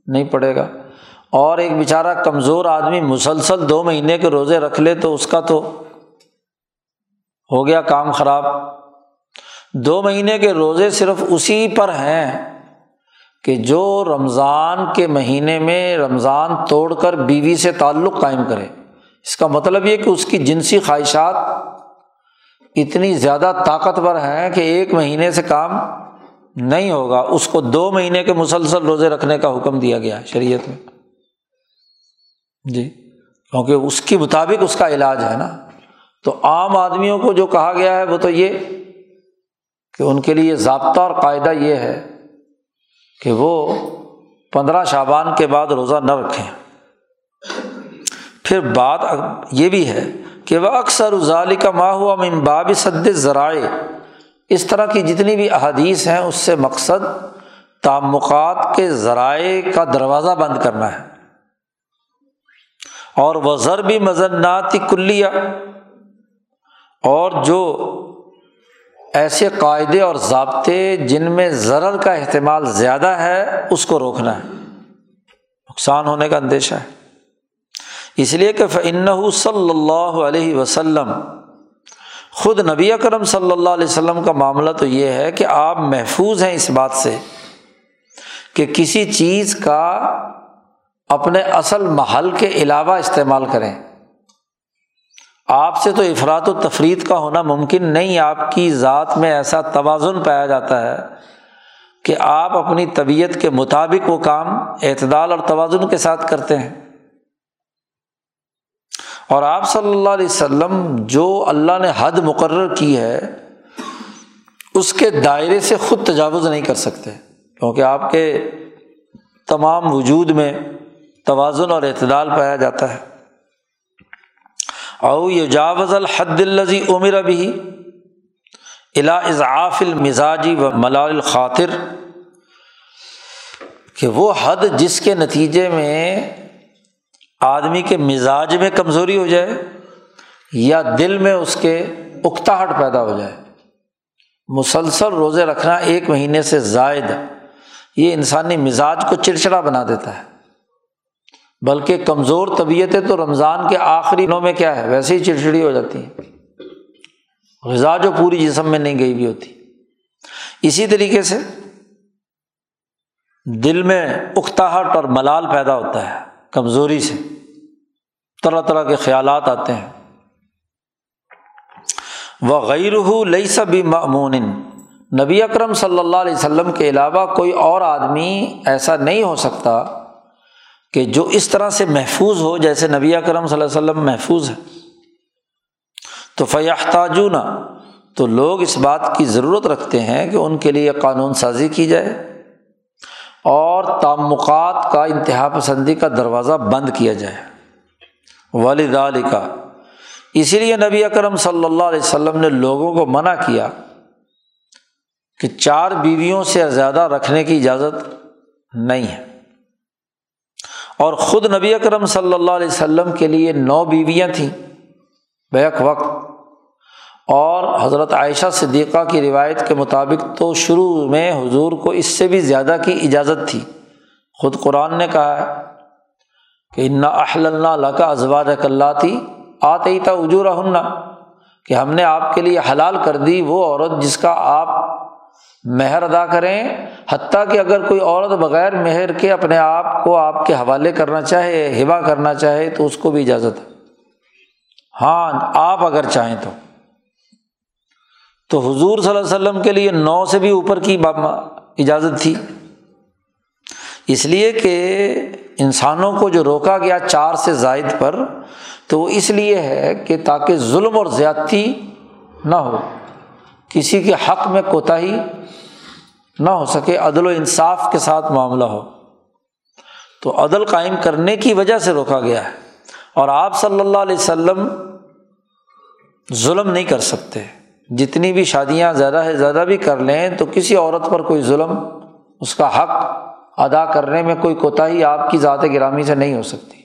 نہیں پڑے گا۔ اور ایک بیچارہ کمزور آدمی مسلسل دو مہینے کے روزے رکھ لے تو اس کا تو ہو گیا کام خراب۔ دو مہینے کے روزے صرف اسی پر ہیں۔ کہ جو رمضان کے مہینے میں رمضان توڑ کر بیوی سے تعلق قائم کرے۔ اس کا مطلب یہ کہ اس کی جنسی خواہشات اتنی زیادہ طاقتور ہیں کہ ایک مہینے سے کام نہیں ہوگا۔ اس کو دو مہینے کے مسلسل روزے رکھنے کا حکم دیا گیا ہے شریعت میں۔ جی کیونکہ اس کے مطابق اس کا علاج ہے نا۔ تو عام آدمیوں کو جو کہا گیا ہے وہ تو یہ کہ ان کے لیے ضابطہ اور قاعدہ یہ ہے کہ وہ پندرہ شابان کے بعد روزہ نہ رکھیں۔ پھر بات یہ بھی ہے کہ وہ اکثر ظالی کا ماہ ہوا امباب صد ذرائع اس طرح کی جتنی بھی احادیث ہیں، اس سے مقصد تعمقات کے ذرائع کا دروازہ بند کرنا ہے۔ اور وہ ضربی مذناتی کلیہ۔ اور جو ایسے قاعدے اور ضابطے جن میں ضرر کا احتمال زیادہ ہے، اس کو روکنا ہے۔ نقصان ہونے کا اندیشہ ہے۔ اس لیے کہ فن صلی اللہ علیہ وسلم، خود نبی اکرم صلی اللہ علیہ وسلم کا معاملہ تو یہ ہے کہ آپ محفوظ ہیں اس بات سے کہ کسی چیز کا اپنے اصل محل کے علاوہ استعمال کریں۔ آپ سے تو افراد و تفریح کا ہونا ممکن نہیں، آپ کی ذات میں ایسا توازن پایا جاتا ہے کہ آپ اپنی طبیعت کے مطابق وہ کام اعتدال اور توازن کے ساتھ کرتے ہیں۔ اور آپ صلی اللہ علیہ وسلم جو اللہ نے حد مقرر کی ہے، اس کے دائرے سے خود تجاوز نہیں کر سکتے۔ کیونکہ آپ کے تمام وجود میں توازن اور اعتدال پایا جاتا ہے۔ او یہ الحد الزی عمر ابھی الا اضعاف المزاجی و ملال الخاطر، کہ وہ حد جس کے نتیجے میں آدمی کے مزاج میں کمزوری ہو جائے یا دل میں اس کے اکتاہٹ پیدا ہو جائے۔ مسلسل روزے رکھنا ایک مہینے سے زائد، یہ انسانی مزاج کو چڑچڑا بنا دیتا ہے۔ بلکہ کمزور طبیعتیں تو رمضان کے آخری دنوں میں کیا ہے؟ ویسے ہی چڑچڑی ہو جاتی ہیں۔ غذا جو پوری جسم میں نہیں گئی بھی ہوتی۔ اسی طریقے سے دل میں اکتاہٹ اور ملال پیدا ہوتا ہے کمزوری سے۔ طرح طرح کے خیالات آتے ہیں۔ وہ غیر لئی سب معمون نبی اکرم صلی اللہ علیہ وسلم کے علاوہ کوئی اور آدمی ایسا نہیں ہو سکتا کہ جو اس طرح سے محفوظ ہو، جیسے نبی اکرم صلی اللہ علیہ وسلم محفوظ ہے تو فیاحتاجون تو لوگ اس بات کی ضرورت رکھتے ہیں کہ ان کے لیے قانون سازی کی جائے اور تعمقات کا، انتہا پسندی کا دروازہ بند کیا جائے۔ والد علی کا اسی لیے نبی اکرم صلی اللہ علیہ وسلم نے لوگوں کو منع کیا کہ چار بیویوں سے زیادہ رکھنے کی اجازت نہیں ہے۔ اور خود نبی اکرم صلی اللہ علیہ وسلم کے لیے نو بیویاں تھیں بیک وقت۔ اور حضرت عائشہ صدیقہ کی روایت کے مطابق تو شروع میں حضور کو اس سے بھی زیادہ کی اجازت تھی۔ خود قرآن نے کہا ہے کہ انا احل اللہ اللہ کا ازواج اللہ تھی آتے ہی تھا اجور کہ ہم نے آپ کے لیے حلال کر دی وہ عورت جس کا آپ مہر ادا کریں، حتیٰ کہ اگر کوئی عورت بغیر مہر کے اپنے آپ کو آپ کے حوالے کرنا چاہے ہبا کرنا چاہے، تو اس کو بھی اجازت ہے۔ ہاں آپ اگر چاہیں تو۔ تو حضور صلی اللہ علیہ وسلم کے لیے نو سے بھی اوپر کی اجازت تھی۔ اس لیے کہ انسانوں کو جو روکا گیا چار سے زائد پر، تو وہ اس لیے ہے کہ تاکہ ظلم اور زیادتی نہ ہو۔ کسی کے حق میں کوتاہی نہ ہو سکے، عدل و انصاف کے ساتھ معاملہ ہو۔ تو عدل قائم کرنے کی وجہ سے روکا گیا ہے۔ اور آپ صلی اللہ علیہ وسلم ظلم نہیں کر سکتے۔ جتنی بھی شادیاں زیادہ سے زیادہ بھی کر لیں تو کسی عورت پر کوئی ظلم، اس کا حق ادا کرنے میں کوئی کوتاہی آپ کی ذات گرامی سے نہیں ہو سکتی۔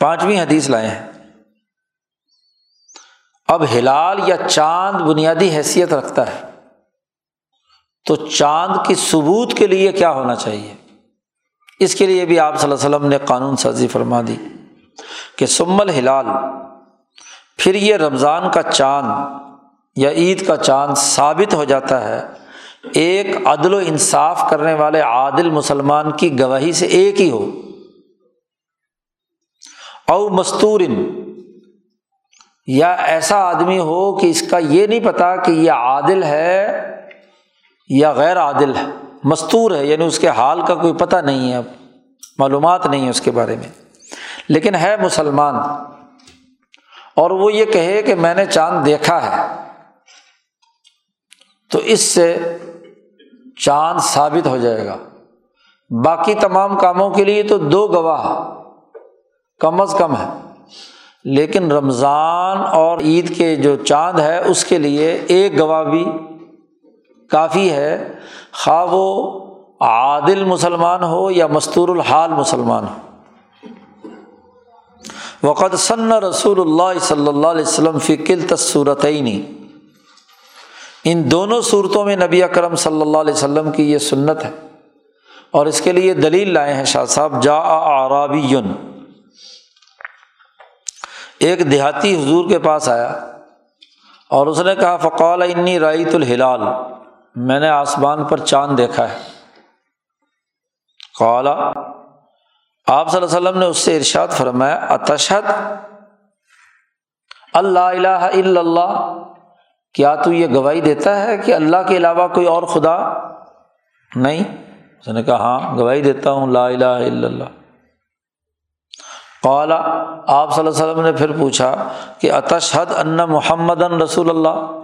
پانچویں حدیث لائے ہیں۔ اب ہلال یا چاند بنیادی حیثیت رکھتا ہے۔ تو چاند کی ثبوت کے لیے کیا ہونا چاہیے؟ اس کے لیے بھی آپ صلی اللہ علیہ وسلم نے قانون سازی فرما دی کہ سمل ہلال پھر یہ رمضان کا چاند یا عید کا چاند ثابت ہو جاتا ہے۔ ایک عدل و انصاف کرنے والے عادل مسلمان کی گواہی سے ایک ہی ہو۔ او مستور یا ایسا آدمی ہو کہ اس کا یہ نہیں پتا کہ یہ عادل ہے یا غیر عادل ہے، مستور ہے یعنی اس کے حال کا کوئی پتہ نہیں ہے معلومات نہیں ہے اس کے بارے میں۔ لیکن ہے مسلمان، اور وہ یہ کہے کہ میں نے چاند دیکھا ہے۔ تو اس سے چاند ثابت ہو جائے گا۔ باقی تمام کاموں کے لیے تو دو گواہ کم از کم ہے۔ لیکن رمضان اور عید کے جو چاند ہے، اس کے لیے ایک گواہ بھی کافی ہے۔ خواہ وہ عادل مسلمان ہو یا مستور الحال مسلمان ہو۔ وقت ثن رسول اللہ صلی اللہ علیہ وسلم فکل تصورتعینی ان دونوں صورتوں میں نبی اکرم صلی اللہ علیہ وسلم کی یہ سنت ہے۔ اور اس کے لیے دلیل لائے ہیں شاہ صاحب جا آرابی ایک دیہاتی حضور کے پاس آیا اور اس نے کہا فقول انی رائت الحلال۔ میں نے آسمان پر چاند دیکھا ہے۔ قالا آپ صلی اللہ علیہ وسلم نے اس سے ارشاد فرمایا اتشد اللہ الہ الا اللہ۔ کیا تو یہ گواہی دیتا ہے کہ اللہ کے علاوہ کوئی اور خدا نہیں؟ اس نے کہا ہاں گواہی دیتا ہوں، لا الہ الا اللہ۔ قالا آپ صلی اللہ علیہ وسلم نے پھر پوچھا کہ اتشد ان محمد رسول اللہ؟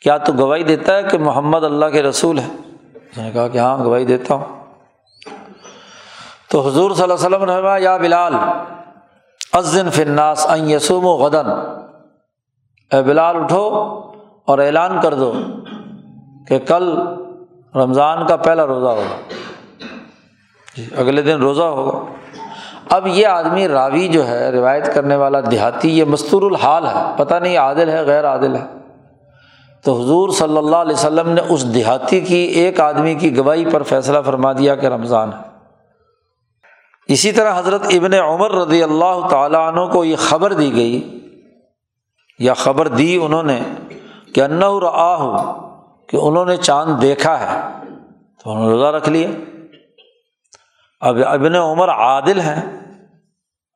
کیا تو گواہی دیتا ہے کہ محمد اللہ کے رسول ہے؟ اس نے کہا کہ ہاں گواہی دیتا ہوں۔ تو حضور صلی اللہ علیہ وسلم رحمٰ یا بلال ازن فناس ان یسوم و غدن اے بلال، اٹھو اور اعلان کر دو کہ کل رمضان کا پہلا روزہ ہوگا۔ جی اگلے دن روزہ ہوگا۔ اب یہ آدمی راوی جو ہے، روایت کرنے والا دیہاتی، یہ مستور الحال ہے، پتہ نہیں عادل ہے، غیر عادل ہے۔ تو حضور صلی اللہ علیہ وسلم نے اس دیہاتی کی، ایک آدمی کی گواہی پر فیصلہ فرما دیا کہ رمضان ہے۔ اسی طرح حضرت ابن عمر رضی اللہ تعالیٰ عنہ کو یہ خبر دی گئی، یا خبر دی انہوں نے کہ انّر آ ہو کہ انہوں نے چاند دیکھا ہے۔ تو انہوں نے روزہ رکھ لیا۔ اب ابن عمر عادل ہیں۔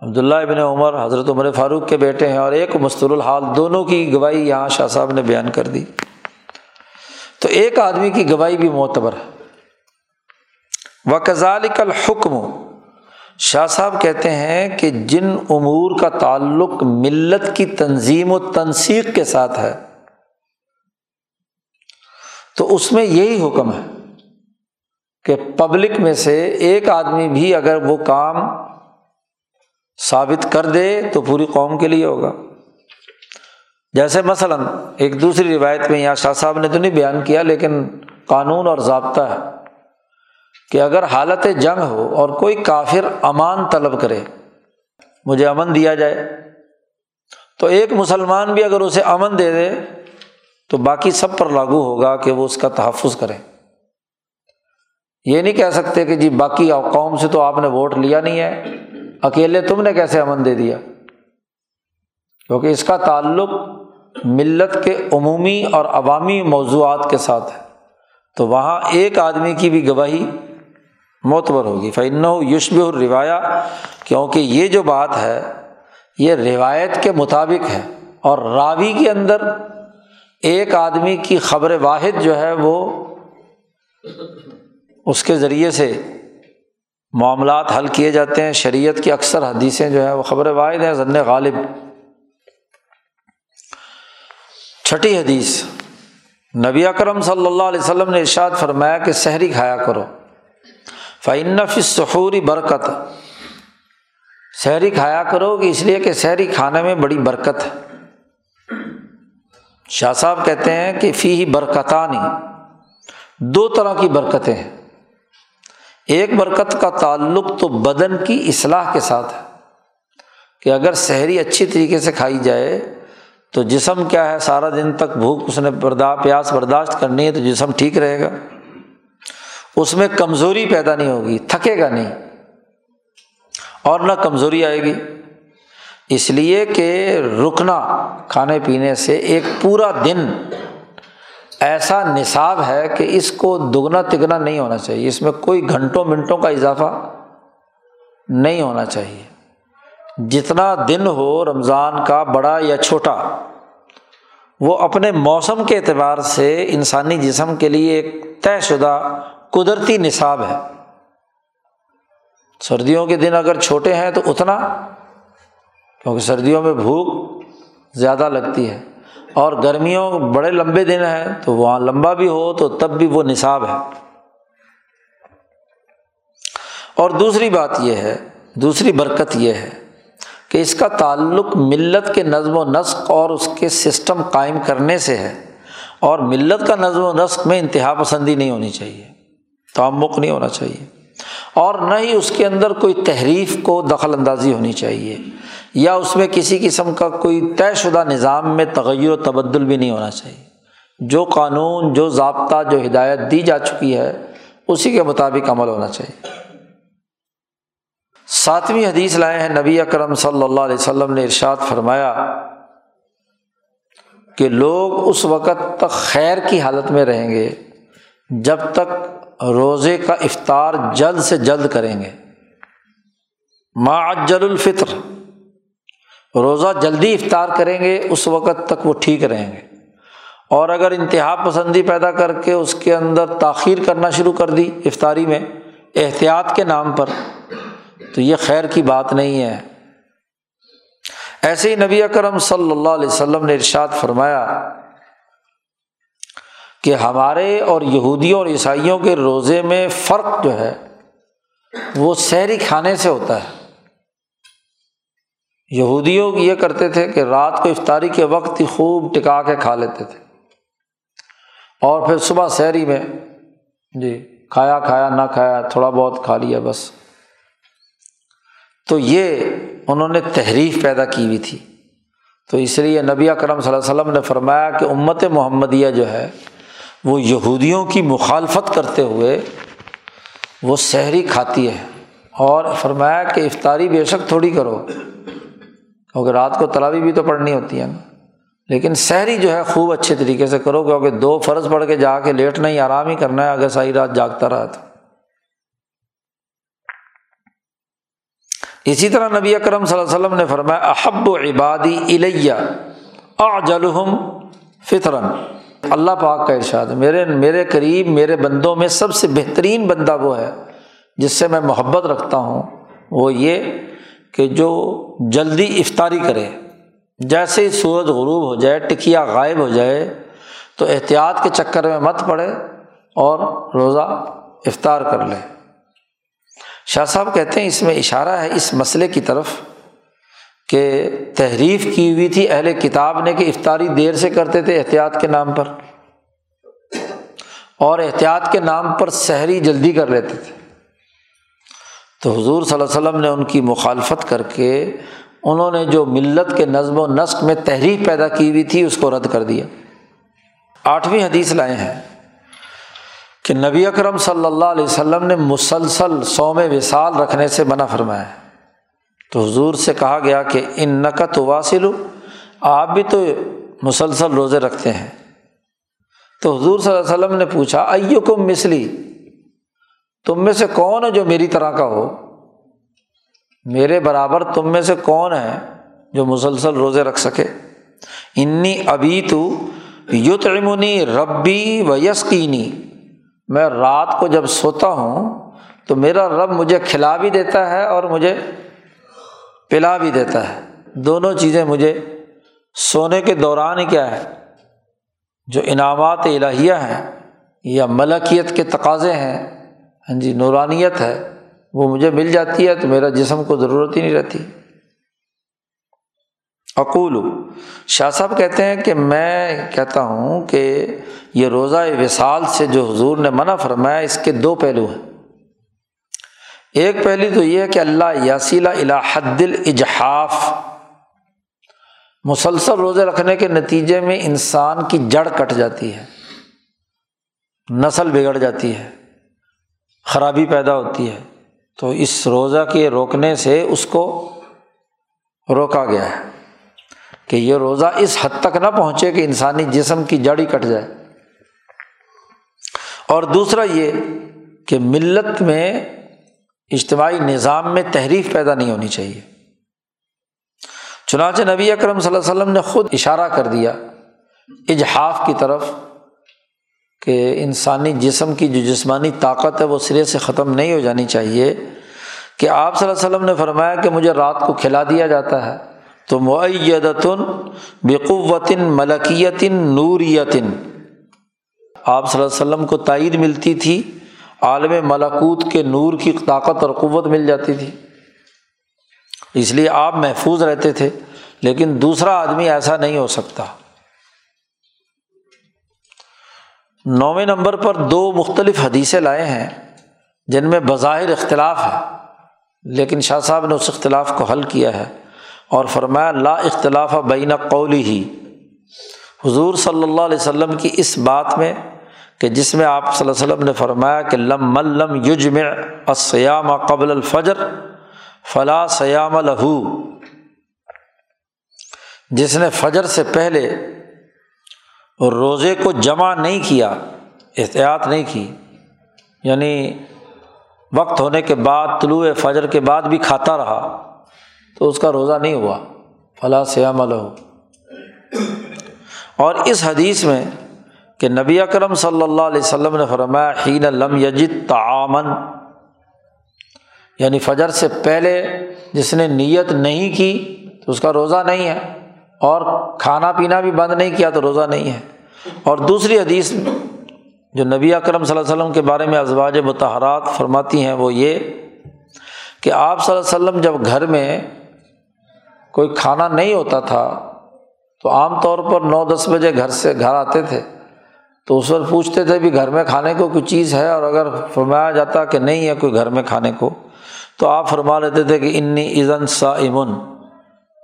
عبداللہ ابن عمر، حضرت عمر فاروق کے بیٹے ہیں اور ایک مستر الحال دونوں کی گواہی یہاں شاہ صاحب نے بیان کر دی۔ تو ایک آدمی کی گواہی بھی معتبر ہے۔ و کزالک الحکم۔ شاہ صاحب کہتے ہیں کہ جن امور کا تعلق ملت کی تنظیم و تنسیق کے ساتھ ہے، تو اس میں یہی حکم ہے۔ کہ پبلک میں سے ایک آدمی بھی اگر وہ کام ثابت کر دے تو پوری قوم کے لیے ہوگا۔ جیسے مثلاً ایک دوسری روایت میں یہاں شاہ صاحب نے تو نہیں بیان کیا، لیکن قانون اور ضابطہ ہے کہ اگر حالت جنگ ہو اور کوئی کافر امان طلب کرے، مجھے امن دیا جائے۔ تو ایک مسلمان بھی اگر اسے امن دے دے تو باقی سب پر لاگو ہوگا کہ وہ اس کا تحفظ کرے۔ یہ نہیں کہہ سکتے کہ جی باقی قوم سے تو آپ نے ووٹ لیا نہیں ہے، اکیلے تم نے کیسے امن دے دیا؟ کیونکہ اس کا تعلق ملت کے عمومی اور عوامی موضوعات کے ساتھ ہے۔ تو وہاں ایک آدمی کی بھی گواہی معتبر ہوگی۔ فن یشب الروایہ کیونکہ یہ جو بات ہے، یہ روایت کے مطابق ہے۔ اور راوی کے اندر ایک آدمی کی خبر واحد جو ہے، وہ اس کے ذریعے سے معاملات حل کیے جاتے ہیں۔ شریعت کی اکثر حدیثیں جو ہیں وہ خبر واحد ہیں ضن غالب۔ چھٹی حدیث، نبی اکرم صلی اللہ علیہ وسلم نے ارشاد فرمایا کہ شہری کھایا کرو۔ فعنف سحوری برکت۔ شہری کھایا کرو کہ اس لیے کہ شہری کھانے میں بڑی برکت ہے۔ شاہ صاحب کہتے ہیں کہ فی ہی برکتانی دو طرح کی برکتیں ہیں۔ ایک برکت کا تعلق تو بدن کی اصلاح کے ساتھ ہے کہ اگر شہری اچھی طریقے سے کھائی جائے تو جسم کیا ہے؟ سارا دن تک بھوک، اس نے بردا پیاس برداشت کرنی ہے تو جسم ٹھیک رہے گا۔ اس میں کمزوری پیدا نہیں ہوگی، تھکے گا نہیں۔ اور نہ کمزوری آئے گی۔ اس لیے کہ رکنا، کھانے پینے سے ایک پورا دن ایسا نصاب ہے کہ اس کو دگنا تگنا نہیں ہونا چاہیے۔ اس میں کوئی گھنٹوں منٹوں کا اضافہ نہیں ہونا چاہیے۔ جتنا دن ہو رمضان کا بڑا یا چھوٹا، وہ اپنے موسم کے اعتبار سے انسانی جسم کے لیے ایک طے شدہ، قدرتی نصاب ہے۔ سردیوں کے دن اگر چھوٹے ہیں تو اتنا، کیونکہ سردیوں میں بھوک زیادہ لگتی ہے۔ اور گرمیوں بڑے لمبے دن ہیں، تو وہاں لمبا بھی ہو تو تب بھی وہ نصاب ہے۔ اور دوسری بات یہ ہے، دوسری برکت یہ ہے کہ اس کا تعلق ملت کے نظم و نسق اور اس کے سسٹم قائم کرنے سے ہے۔ اور ملت کا نظم و نسق میں انتہا پسندی نہیں ہونی چاہیے، تعمق نہیں ہونا چاہیے۔ اور نہ ہی اس کے اندر کوئی تحریف کو دخل اندازی ہونی چاہیے۔ یا اس میں کسی قسم کا کوئی طے شدہ نظام میں تغیر و تبدل بھی نہیں ہونا چاہیے۔ جو قانون، جو ضابطہ، جو ہدایت دی جا چکی ہے، اسی کے مطابق عمل ہونا چاہیے۔ ساتویں حدیث لائے ہیں، نبی اکرم صلی اللہ علیہ وسلم نے ارشاد فرمایا کہ لوگ اس وقت تک خیر کی حالت میں رہیں گے جب تک روزے کا افطار جلد سے جلد کریں گے۔ معجل الفطر۔ روزہ جلدی افطار کریں گے، اس وقت تک وہ ٹھیک رہیں گے۔ اور اگر انتہا پسندی پیدا کر کے اس کے اندر تاخیر کرنا شروع کر دی افطاری میں احتیاط کے نام پر، تو یہ خیر کی بات نہیں ہے۔ ایسے ہی نبی اکرم صلی اللہ علیہ وسلم نے ارشاد فرمایا کہ ہمارے اور یہودیوں اور عیسائیوں کے روزے میں فرق جو ہے، وہ سحری کھانے سے ہوتا ہے۔ یہودیوں یہ کرتے تھے کہ رات کو افطاری کے وقت ہی خوب ٹکا کے کھا لیتے تھے۔ اور پھر صبح سحری میں جی کھایا کھایا، نہ کھایا، تھوڑا بہت کھا لیا بس۔ تو یہ انہوں نے تحریف پیدا کی ہوئی تھی۔ تو اس لیے نبی کرم صلی اللہ علیہ وسلم نے فرمایا کہ امت محمدیہ جو ہے، وہ یہودیوں کی مخالفت کرتے ہوئے وہ سحری کھاتی ہے۔ اور فرمایا کہ افطاری بے شک تھوڑی کرو۔ کیونکہ رات کو تلاوی بھی تو پڑھنی ہوتی ہے نا۔ لیکن سحری جو ہے خوب اچھے طریقے سے کرو، کیونکہ دو فرض پڑھ کے جا کے لیٹنا ہی آرام ہی کرنا ہے اگر ساری رات جاگتا رہا تو۔ اسی طرح نبی اکرم صلی اللہ علیہ وسلم نے فرمایا، احب و عبادی الیہ اجلحم فطرن اللہ پاک کا ارشاد میرے میرے قریب، میرے بندوں میں سب سے بہترین بندہ وہ ہے جس سے میں محبت رکھتا ہوں، وہ یہ کہ جو جلدی افطاری کرے، جیسے ہی سورج غروب ہو جائے، ٹکیا غائب ہو جائے، تو احتیاط کے چکر میں مت پڑے اور روزہ افطار کر لے۔ شاہ صاحب کہتے ہیں اس میں اشارہ ہے اس مسئلے کی طرف کہ تحریف کی ہوئی تھی اہل کتاب نے کہ افطاری دیر سے کرتے تھے احتیاط کے نام پر، اور احتیاط کے نام پر سحری جلدی کر لیتے تھے۔ تو حضور صلی اللہ علیہ وسلم نے ان کی مخالفت کر کے انہوں نے جو ملت کے نظم و نسق میں تحریف پیدا کی ہوئی تھی، اس کو رد کر دیا۔ آٹھویں حدیث لائے ہیں کہ نبی اکرم صلی اللہ علیہ وسلم نے مسلسل سوم وصال رکھنے سے منع فرمایا۔ تو حضور سے کہا گیا کہ ان نقت واصل آپ بھی تو مسلسل روزے رکھتے ہیں۔ تو حضور صلی اللہ علیہ وسلم نے پوچھا ائو مسلی تم میں سے کون ہے جو میری طرح کا ہو؟ میرے برابر تم میں سے کون ہے جو مسلسل روزے رکھ سکے؟ انی ابھی تو یوتمنی ربی و یسکینی میں رات کو جب سوتا ہوں تو میرا رب مجھے کھلا بھی دیتا ہے اور مجھے پلا بھی دیتا ہے۔ دونوں چیزیں مجھے سونے کے دوران ہی کیا ہے؟ جو انعامات الہیہ ہیں یا ملکیت کے تقاضے ہیں۔ ہاں جی نورانیت ہے۔ وہ مجھے مل جاتی ہے تو میرا جسم کو ضرورت ہی نہیں رہتی۔ اقول شاہ صاحب کہتے ہیں کہ میں کہتا ہوں کہ یہ روزہ وصال سے جو حضور نے منع فرمایا، اس کے دو پہلو ہیں۔ ایک پہلو تو یہ ہے کہ اللہ یاسیلا الحد الجحاف مسلسل روزے رکھنے کے نتیجے میں انسان کی جڑ کٹ جاتی ہے، نسل بگڑ جاتی ہے۔ خرابی پیدا ہوتی ہے۔ تو اس روزہ کے روکنے سے اس کو روکا گیا ہے کہ یہ روزہ اس حد تک نہ پہنچے کہ انسانی جسم کی جڑ ہی کٹ جائے۔ اور دوسرا یہ کہ ملت میں اجتماعی نظام میں تحریف پیدا نہیں ہونی چاہیے۔ چنانچہ نبی اکرم صلی اللہ علیہ وسلم نے خود اشارہ کر دیا، اجحاف کی طرف۔ کہ انسانی جسم کی جو جسمانی طاقت ہے وہ سرے سے ختم نہیں ہو جانی چاہیے کہ آپ صلی اللہ علیہ وسلم نے فرمایا کہ مجھے رات کو کھلا دیا جاتا ہے تو معیدتن بقوتن ملکیتن نوریتن آپ صلی اللہ علیہ وسلم کو تائید ملتی تھی، عالم ملاکوت کے نور کی طاقت اور قوت مل جاتی تھی۔ اس لیے آپ محفوظ رہتے تھے، لیکن دوسرا آدمی ایسا نہیں ہو سکتا۔ نویں نمبر پر دو مختلف حدیثیں لائے ہیں، جن میں بظاہر اختلاف ہے، لیکن شاہ صاحب نے اس اختلاف کو حل کیا ہے اور فرمایا، لا اختلاف بین قولی ہی حضور صلی اللہ علیہ وسلم کی اس بات میں کہ جس میں آپ صلی اللہ علیہ وسلم نے فرمایا کہ لم ملم یجم السیام قبل الفجر فلاں سیام لہو۔ جس نے فجر سے پہلے روزے کو جمع نہیں کیا، احتیاط نہیں کی۔ یعنی وقت ہونے کے بعد، طلوع فجر کے بعد بھی کھاتا رہا، تو اس کا روزہ نہیں ہوا۔ فلاں سیام لہو اور اس حدیث میں کہ نبی اکرم صلی اللہ علیہ وسلم نے فرمایا، حین لم یجد تعامن یعنی فجر سے پہلے جس نے نیت نہیں کی، تو اس کا روزہ نہیں ہے۔ اور کھانا پینا بھی بند نہیں کیا تو روزہ نہیں ہے۔ اور دوسری حدیث جو نبی اکرم صلی اللہ علیہ وسلم کے بارے میں ازواج متحرات فرماتی ہیں وہ یہ کہ آپ صلی اللہ علیہ وسلم جب گھر میں کوئی کھانا نہیں ہوتا تھا تو عام طور پر نو دس بجے گھر سے گھر آتے تھے۔ تو اس وقت پوچھتے تھے بھی گھر میں کھانے کو کوئی چیز ہے؟ اور اگر فرمایا جاتا کہ نہیں ہے کوئی گھر میں کھانے کو، تو آپ فرما لیتے تھے کہ انی ازن سا امن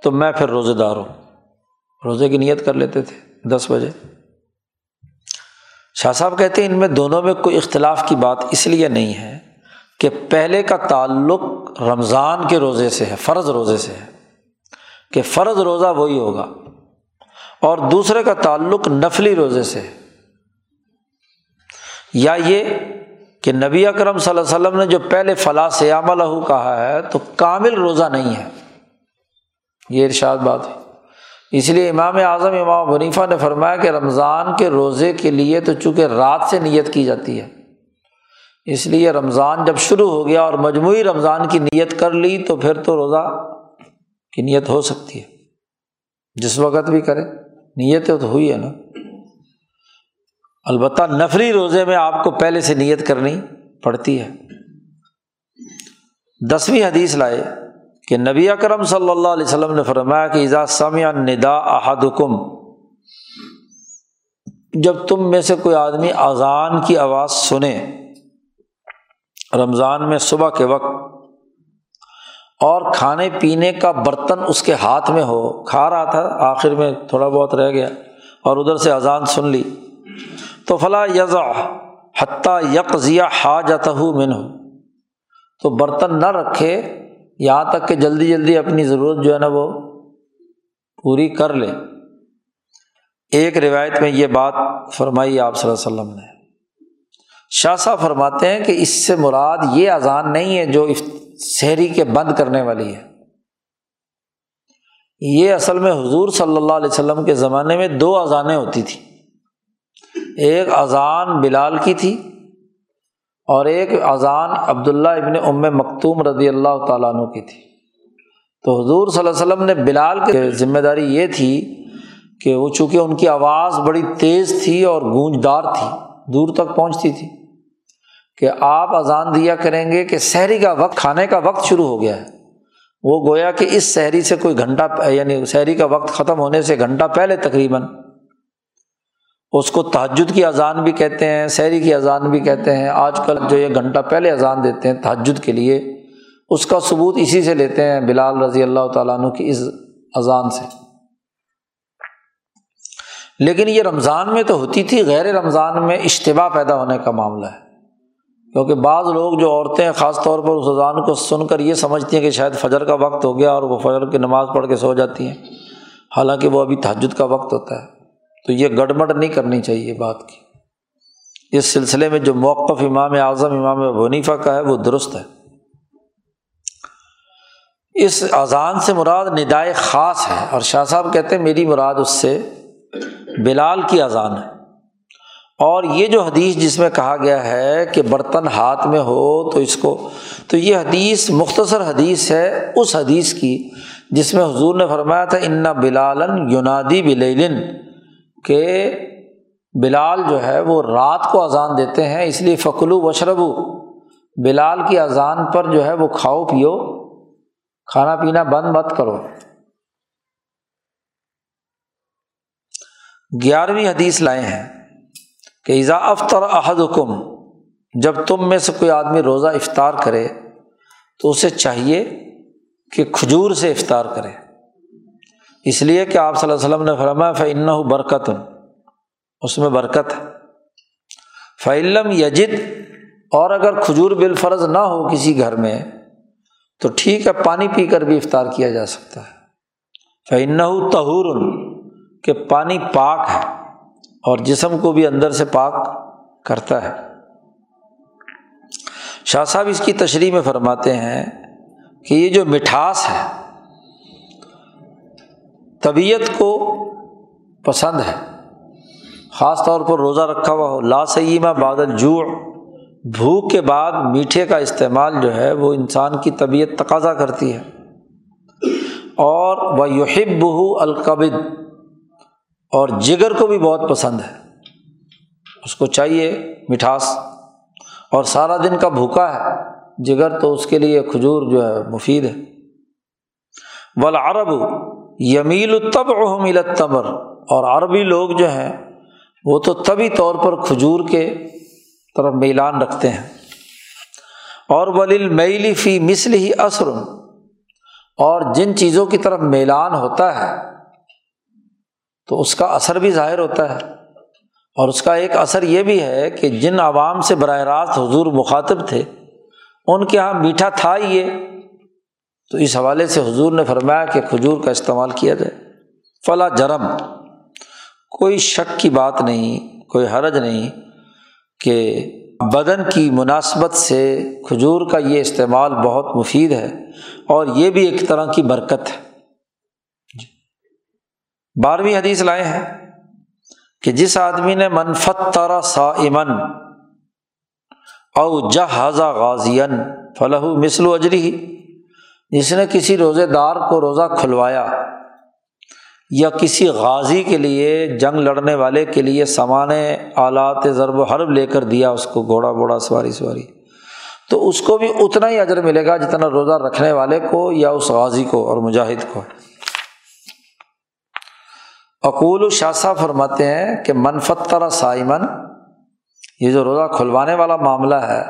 تو میں پھر روزے دار ہوں۔ روزے کی نیت کر لیتے تھے دس بجے۔ شاہ صاحب کہتے ہیں ان میں دونوں میں کوئی اختلاف کی بات اس لیے نہیں ہے کہ پہلے کا تعلق رمضان کے روزے سے ہے، فرض روزے سے ہے۔ کہ فرض روزہ وہی ہوگا اور دوسرے کا تعلق نفلی روزے سے ہے۔ یا یہ کہ نبی اکرم صلی اللہ علیہ وسلم نے جو پہلے فلاں سیام لہو کہا ہے تو کامل روزہ نہیں ہے۔ یہ ارشاد بات ہے۔ اس لیے امام اعظم امام منیفا نے فرمایا کہ رمضان کے روزے کے لیے تو چونکہ رات سے نیت کی جاتی ہے، اس لیے رمضان جب شروع ہو گیا اور مجموعی رمضان کی نیت کر لی تو پھر تو روزہ کی نیت ہو سکتی ہے۔ جس وقت بھی کرے، نیت تو ہوئی ہے نا۔ البتہ نفری روزے میں آپ کو پہلے سے نیت کرنی پڑتی ہے۔ دسویں حدیث لائے۔ کہ نبی اکرم صلی اللہ علیہ وسلم نے فرمایا کہ اذا سمع ندا احدکم، جب تم میں سے کوئی آدمی اذان کی آواز سنے رمضان میں صبح کے وقت اور کھانے پینے کا برتن اس کے ہاتھ میں ہو، کھا رہا تھا، آخر میں تھوڑا بہت رہ گیا اور ادھر سے اذان سن لی، تو فلاں یزا حتیٰ یکزیا ہا جاتا ہوں من ہو تو برتن نہ رکھے یہاں تک کہ جلدی جلدی اپنی ضرورت جو ہے نا وہ پوری کر لے۔ ایک روایت میں یہ بات فرمائی آپ صلی اللہ علیہ وسلم نے۔ شاہ صاحب فرماتے ہیں کہ اس سے مراد یہ اذان نہیں ہے جو شہری کے بند کرنے والی ہے۔ یہ اصل میں حضور صلی اللہ علیہ وسلم کے زمانے میں دو اذانیں ہوتی تھیں۔ ایک اذان بلال کی تھی اور ایک اذان عبداللہ ابن ام مکتوم رضی اللہ تعالیٰ عنہ کی تھی۔ تو حضور صلی اللہ علیہ وسلم نے بلال کی ذمہ داری یہ تھی کہ وہ چونکہ ان کی آواز بڑی تیز تھی اور گونجدار تھی، دور تک پہنچتی تھی، کہ آپ اذان دیا کریں گے کہ شہری کا وقت، کھانے کا وقت شروع ہو گیا ہے۔ وہ گویا کہ اس شہری سے کوئی گھنٹہ یعنی شہری کا وقت ختم ہونے سے گھنٹہ پہلے تقریباً اس کو تحجد کی اذان بھی کہتے ہیں شہری کی اذان بھی کہتے ہیں۔ آج کل جو یہ گھنٹہ پہلے اذان دیتے ہیں تحجد کے لیے، اس کا ثبوت اسی سے لیتے ہیں بلال رضی اللہ تعالیٰ عنہ کی اس اذان سے۔ لیکن یہ رمضان میں تو ہوتی تھی، غیر رمضان میں اشتباع پیدا ہونے کا معاملہ ہے۔ کیونکہ بعض لوگ جو عورتیں خاص طور پر اس اذان کو سن کر یہ سمجھتی ہیں کہ شاید فجر کا وقت ہو گیا اور وہ فجر کی نماز پڑھ کے سو جاتی ہیں۔ حالانکہ وہ ابھی تحجد کا وقت ہوتا ہے۔ تو یہ گڑبڑ نہیں کرنی چاہیے بات کی۔ اس سلسلے میں جو موقف امام اعظم، امام ونیفہ کا ہے، وہ درست ہے۔ اس اذان سے مراد ندائے خاص ہے۔ اور شاہ صاحب کہتے ہیں میری مراد اس سے بلال کی اذان ہے۔ اور یہ جو حدیث جس میں کہا گیا ہے کہ برتن ہاتھ میں ہو تو اس کو، تو یہ حدیث مختصر حدیث ہے اس حدیث کی جس میں حضور نے فرمایا تھا انا بلالن یونادی بلیلن کہ بلال جو ہے وہ رات کو اذان دیتے ہیں، اس لیے فکلو وشربو، بلال کی اذان پر جو ہے وہ کھاؤ، پیو، کھانا پینا بند مت کرو۔ گیارہویں حدیث لائے ہیں کہ ایزا افطر احد حکم جب تم میں سے کوئی آدمی روزہ افطار کرے تو اسے چاہیے کہ کھجور سے افطار کرے۔ اس لیے کہ آپ صلی اللہ علیہ وسلم نے فرما فن برکت اس میں برکت ہے۔ فعلم یجد اور اگر کھجور بالفرض نہ ہو کسی گھر میں، تو ٹھیک ہے، پانی پی کر بھی افطار کیا جا سکتا ہے۔ فن تہور کہ پانی پاک ہے، اور جسم کو بھی اندر سے پاک کرتا ہے۔ شاہ صاحب اس کی تشریح میں فرماتے ہیں کہ یہ جو مٹھاس ہے طبیعت کو پسند ہے۔ خاص طور پر روزہ رکھا ہوا ہو۔ لا سیمہ بادل جوڑ بھوک کے بعد میٹھے کا استعمال جو ہے وہ انسان کی طبیعت تقاضا کرتی ہے۔ اور وہ یحب بہو القبد اور جگر کو بھی بہت پسند ہے۔ اس کو چاہیے مٹھاس۔ اور سارا دن کا بھوکا ہے۔ جگر تو اس کے لیے کھجور جو ہے مفید ہے۔ ولعرب یمیل تب احمل تبر اور عربی لوگ جو ہیں، وہ تو طبی طور پر کھجور کے طرف میلان رکھتے ہیں۔ اور ولیل میلی فی مسل ہی اثر اور جن چیزوں کی طرف میلان ہوتا ہے، تو اس کا اثر بھی ظاہر ہوتا ہے۔ اور اس کا ایک اثر یہ بھی ہے کہ جن عوام سے براہ راست حضور مخاطب تھے، ان کے یہاں میٹھا تھا ہی یہ۔ تو اس حوالے سے حضور نے فرمایا کہ کھجور کا استعمال کیا جائے۔ فلاں جرم، کوئی شک کی بات نہیں، کوئی حرج نہیں کہ بدن کی مناسبت سے کھجور کا یہ استعمال بہت مفید ہے اور یہ بھی ایک طرح کی برکت ہے۔ جی۔ بارہویں حدیث لائے ہیں کہ جس آدمی نے منفت تارا سا امن او جہازا غازین فلاح مثل و اجری جس نے کسی روزے دار کو روزہ کھلوایا یا کسی غازی کے لیے، جنگ لڑنے والے کے لیے سامان، آلات، ضرب و حرب لے کر دیا اس کو، گھوڑا گھوڑا سواری سواری۔ تو اس کو بھی اتنا ہی اجر ملے گا جتنا روزہ رکھنے والے کو یا اس غازی کو اور مجاہد کو۔ اقول و شاہ فرماتے ہیں کہ منفترا سائمن یہ جو روزہ کھلوانے والا معاملہ ہے،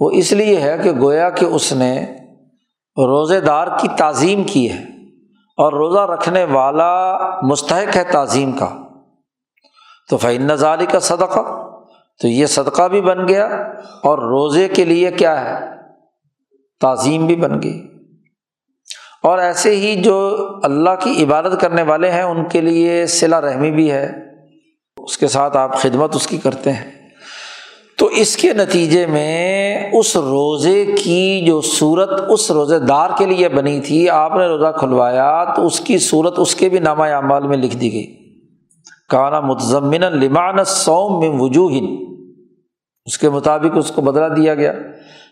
وہ اس لیے ہے کہ گویا کہ اس نے روزے دار کی تعظیم کی ہے اور روزہ رکھنے والا مستحق ہے تعظیم کا۔ تو فعن نظاری کا صدقہ تو یہ صدقہ بھی بن گیا اور روزے کے لیے کیا ہے؟ تعظیم بھی بن گئی۔ اور ایسے ہی جو اللہ کی عبادت کرنے والے ہیں، ان کے لیے صلا رحمی بھی ہے۔ اس کے ساتھ آپ خدمت اس کی کرتے ہیں۔ تو اس کے نتیجے میں اس روزے کی جو صورت اس روزے دار کے لیے بنی تھی، آپ نے روزہ کھلوایا تو اس کی صورت اس کے بھی نامہ اعمال میں لکھ دی گئی۔ کانا متضمن لمان سوم میں وجوہ اس کے مطابق اس کو بدلا دیا گیا۔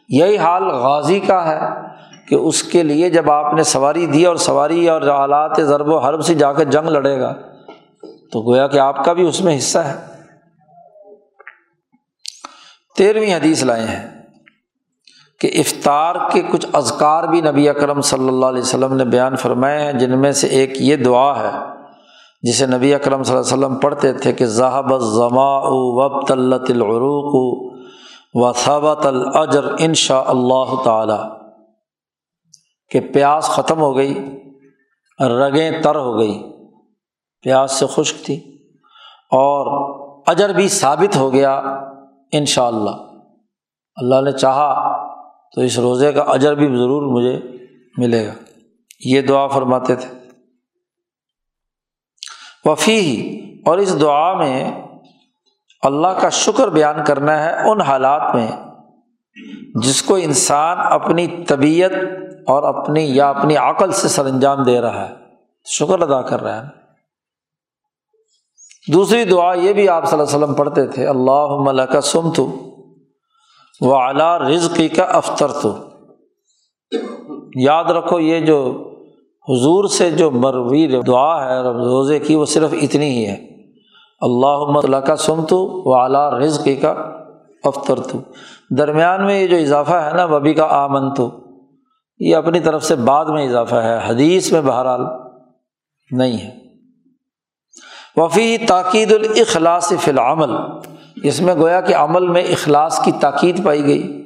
یہی حال غازی کا ہے کہ اس کے لیے جب آپ نے سواری دی اور سواری اور آلات ضرب و حرب سے جا کے جنگ لڑے گا، تو گویا کہ آپ کا بھی اس میں حصہ ہے۔ تیرہویں حدیث لائے ہیں کہ افطار کے کچھ ازکار بھی نبی اکرم صلی اللہ علیہ وسلم نے بیان فرمائے ہیں، جن میں سے ایک یہ دعا ہے، جسے نبی اکرم صلی اللہ علیہ وسلم پڑھتے تھے کہ ذہب ضما وب طلت العروق و ثبت الجر ان شاء اللہ تعالی۔ کہ پیاس ختم ہو گئی، رگیں تر ہو گئی، پیاس سے خشک تھی اور اجر بھی ثابت ہو گیا۔ ان شاء اللہ اللہ نے چاہا تو اس روزے کا اجر بھی ضرور مجھے ملے گا۔ یہ دعا فرماتے تھے۔ وفی اور اس دعا میں اللہ کا شکر بیان کرنا ہے ان حالات میں جس کو انسان اپنی طبیعت اور اپنی یا اپنی عقل سے سر انجام دے رہا ہے۔ شکر ادا کر رہا ہے۔ دوسری دعا یہ بھی آپ صلی اللہ علیہ وسلم پڑھتے تھے اللہ ملک کا سم تو وہ اعلیٰ رزقی کا افطر تو یاد رکھو، یہ جو حضور سے جو مروی دعا ہے روزے کی، وہ صرف اتنی ہی ہے۔ اللہ کا سم تو وہ اعلیٰ رزقی کا افطر تو درمیان میں یہ جو اضافہ ہے نا وبی کا آمن تو یہ اپنی طرف سے بعد میں اضافہ ہے، حدیث میں بہرحال نہیں ہے۔ وفی تاکید الاخلاص فی العمل، اس میں گویا کہ عمل میں اخلاص کی تاکید پائی گئی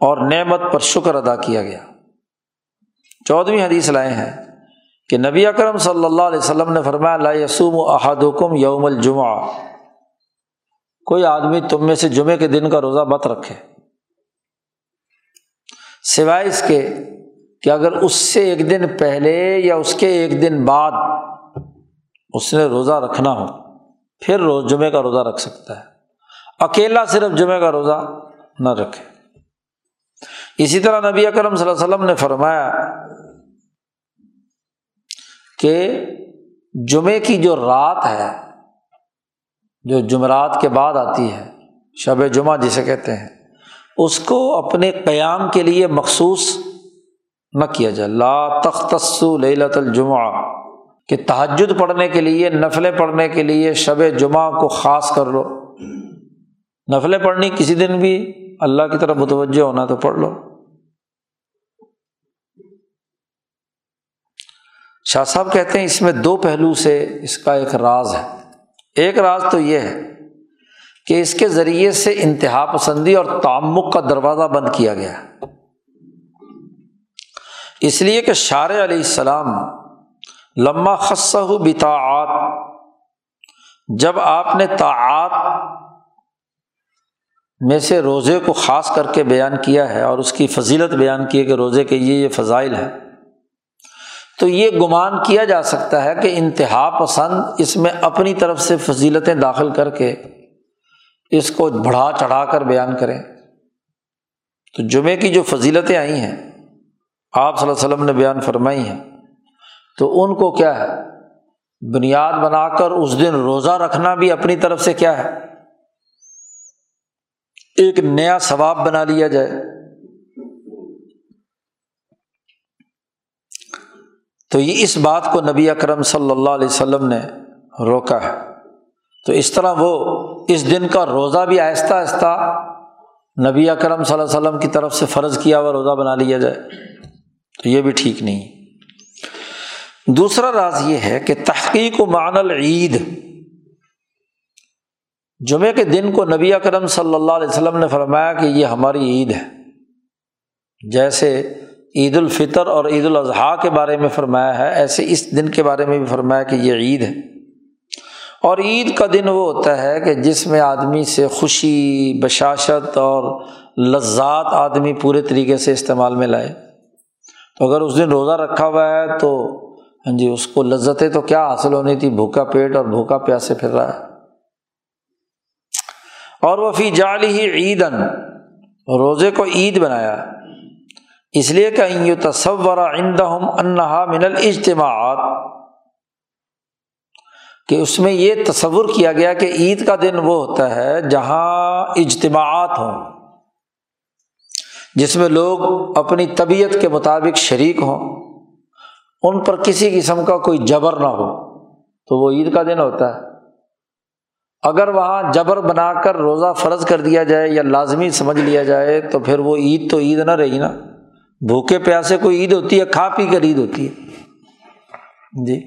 اور نعمت پر شکر ادا کیا گیا۔ چودھویں حدیث لائے ہیں کہ نبی اکرم صلی اللہ علیہ وسلم نے فرمایا، لا یسوم و احدکم یوم الجمعہ۔ کوئی آدمی تم میں سے جمعے کے دن کا روزہ بت رکھے۔ سوائے اس کے کہ اگر اس سے ایک دن پہلے یا اس کے ایک دن بعد اس نے روزہ رکھنا ہو۔ پھر روز جمعے کا روزہ رکھ سکتا ہے۔ اکیلا صرف جمعے کا روزہ نہ رکھے۔ اسی طرح نبی اکرم صلی اللہ علیہ وسلم نے فرمایا کہ جمعے کی جو رات ہے، جو جمعرات کے بعد آتی ہے، شب جمعہ جسے کہتے ہیں، اس کو اپنے قیام کے لیے مخصوص نہ کیا جائے۔ لا تختص لیلت الجمعہ۔ کہ تحجد پڑھنے کے لیے، نفلیں پڑھنے کے لیے شب جمعہ کو خاص کر لو۔ نفلیں پڑھنی کسی دن بھی، اللہ کی طرف متوجہ ہونا تو پڑھ لو۔ شاہ صاحب کہتے ہیں، اس میں دو پہلو سے اس کا ایک راز ہے۔ ایک راز تو یہ ہے کہ اس کے ذریعے سے انتہا پسندی اور تعمک کا دروازہ بند کیا گیا۔ ہے اس لیے کہ شار علیہ السلام لمہ خصہ بتاعت جب آپ نے طاعت میں سے روزے کو خاص کر کے بیان کیا ہے اور اس کی فضیلت بیان کی ہے کہ روزے کے یہ یہ فضائل ہے تو یہ گمان کیا جا سکتا ہے کہ انتہا پسند اس میں اپنی طرف سے فضیلتیں داخل کر کے اس کو بڑھا چڑھا کر بیان کریں۔ تو جمعے کی جو فضیلتیں آئی ہیں، آپ صلی اللہ علیہ وسلم نے بیان فرمائی ہیں۔ تو ان کو کیا ہے؟ بنیاد بنا کر اس دن روزہ رکھنا بھی اپنی طرف سے کیا ہے؟ ایک نیا ثواب بنا لیا جائے۔ تو یہ اس بات کو نبی اکرم صلی اللہ علیہ وسلم نے روکا ہے۔ تو اس طرح وہ اس دن کا روزہ بھی آہستہ آہستہ نبی اکرم صلی اللہ علیہ وسلم کی طرف سے فرض کیا ہوا روزہ بنا لیا جائے۔ تو یہ بھی ٹھیک نہیں۔ دوسرا راز یہ ہے کہ تحقیق و معن العید۔ جمعے کے دن کو نبی اکرم صلی اللہ علیہ وسلم نے فرمایا کہ یہ ہماری عید ہے۔ جیسے عید الفطر اور عید الاضحیٰ کے بارے میں فرمایا ہے، ایسے اس دن کے بارے میں بھی فرمایا کہ یہ عید ہے۔ اور عید کا دن وہ ہوتا ہے کہ جس میں آدمی سے خوشی، بشاشت اور لذات آدمی پورے طریقے سے استعمال میں لائے۔ تو اگر اس دن روزہ رکھا ہوا ہے تو ہاں جی اس کو لذتیں تو کیا حاصل ہونی تھی؟ بھوکا پیٹ اور بھوکا پیاسے پھر رہا ہے۔ اور وہ فی جال ہی عید روزے کو عید بنایا۔ اس لیے کہ یہ تصور انہا من الاجتماعات۔ کہ اس میں یہ تصور کیا گیا کہ عید کا دن وہ ہوتا ہے جہاں اجتماعات ہوں، جس میں لوگ اپنی طبیعت کے مطابق شریک ہوں۔ ان پر کسی قسم کا کوئی جبر نہ ہو، تو وہ عید کا دن ہوتا ہے۔ اگر وہاں جبر بنا کر روزہ فرض کر دیا جائے یا لازمی سمجھ لیا جائے، تو پھر وہ عید تو عید نہ رہی نا۔ بھوکے پیاسے کو عید ہوتی ہے، کھا پی کر عید ہوتی ہے۔ جی۔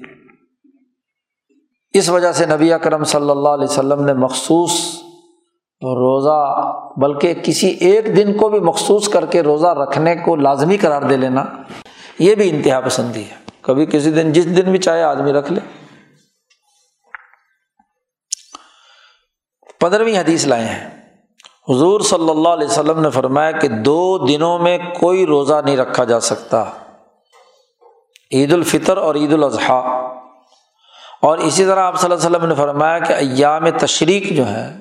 اس وجہ سے نبی اکرم صلی اللہ علیہ وسلم نے مخصوص روزہ، بلکہ کسی ایک دن کو بھی مخصوص کر کے روزہ رکھنے کو لازمی قرار دے لینا، یہ بھی انتہا پسندی ہے۔ کبھی کسی دن، جس دن بھی چاہے آدمی رکھ لے۔ پندرہویں حدیث لائے ہیں۔ حضور صلی اللہ علیہ وسلم نے فرمایا کہ دو دنوں میں کوئی روزہ نہیں رکھا جا سکتا۔ عید الفطر اور عید الاضحیٰ۔ اور اسی طرح آپ صلی اللہ علیہ وسلم نے فرمایا کہ ایام تشریق جو ہے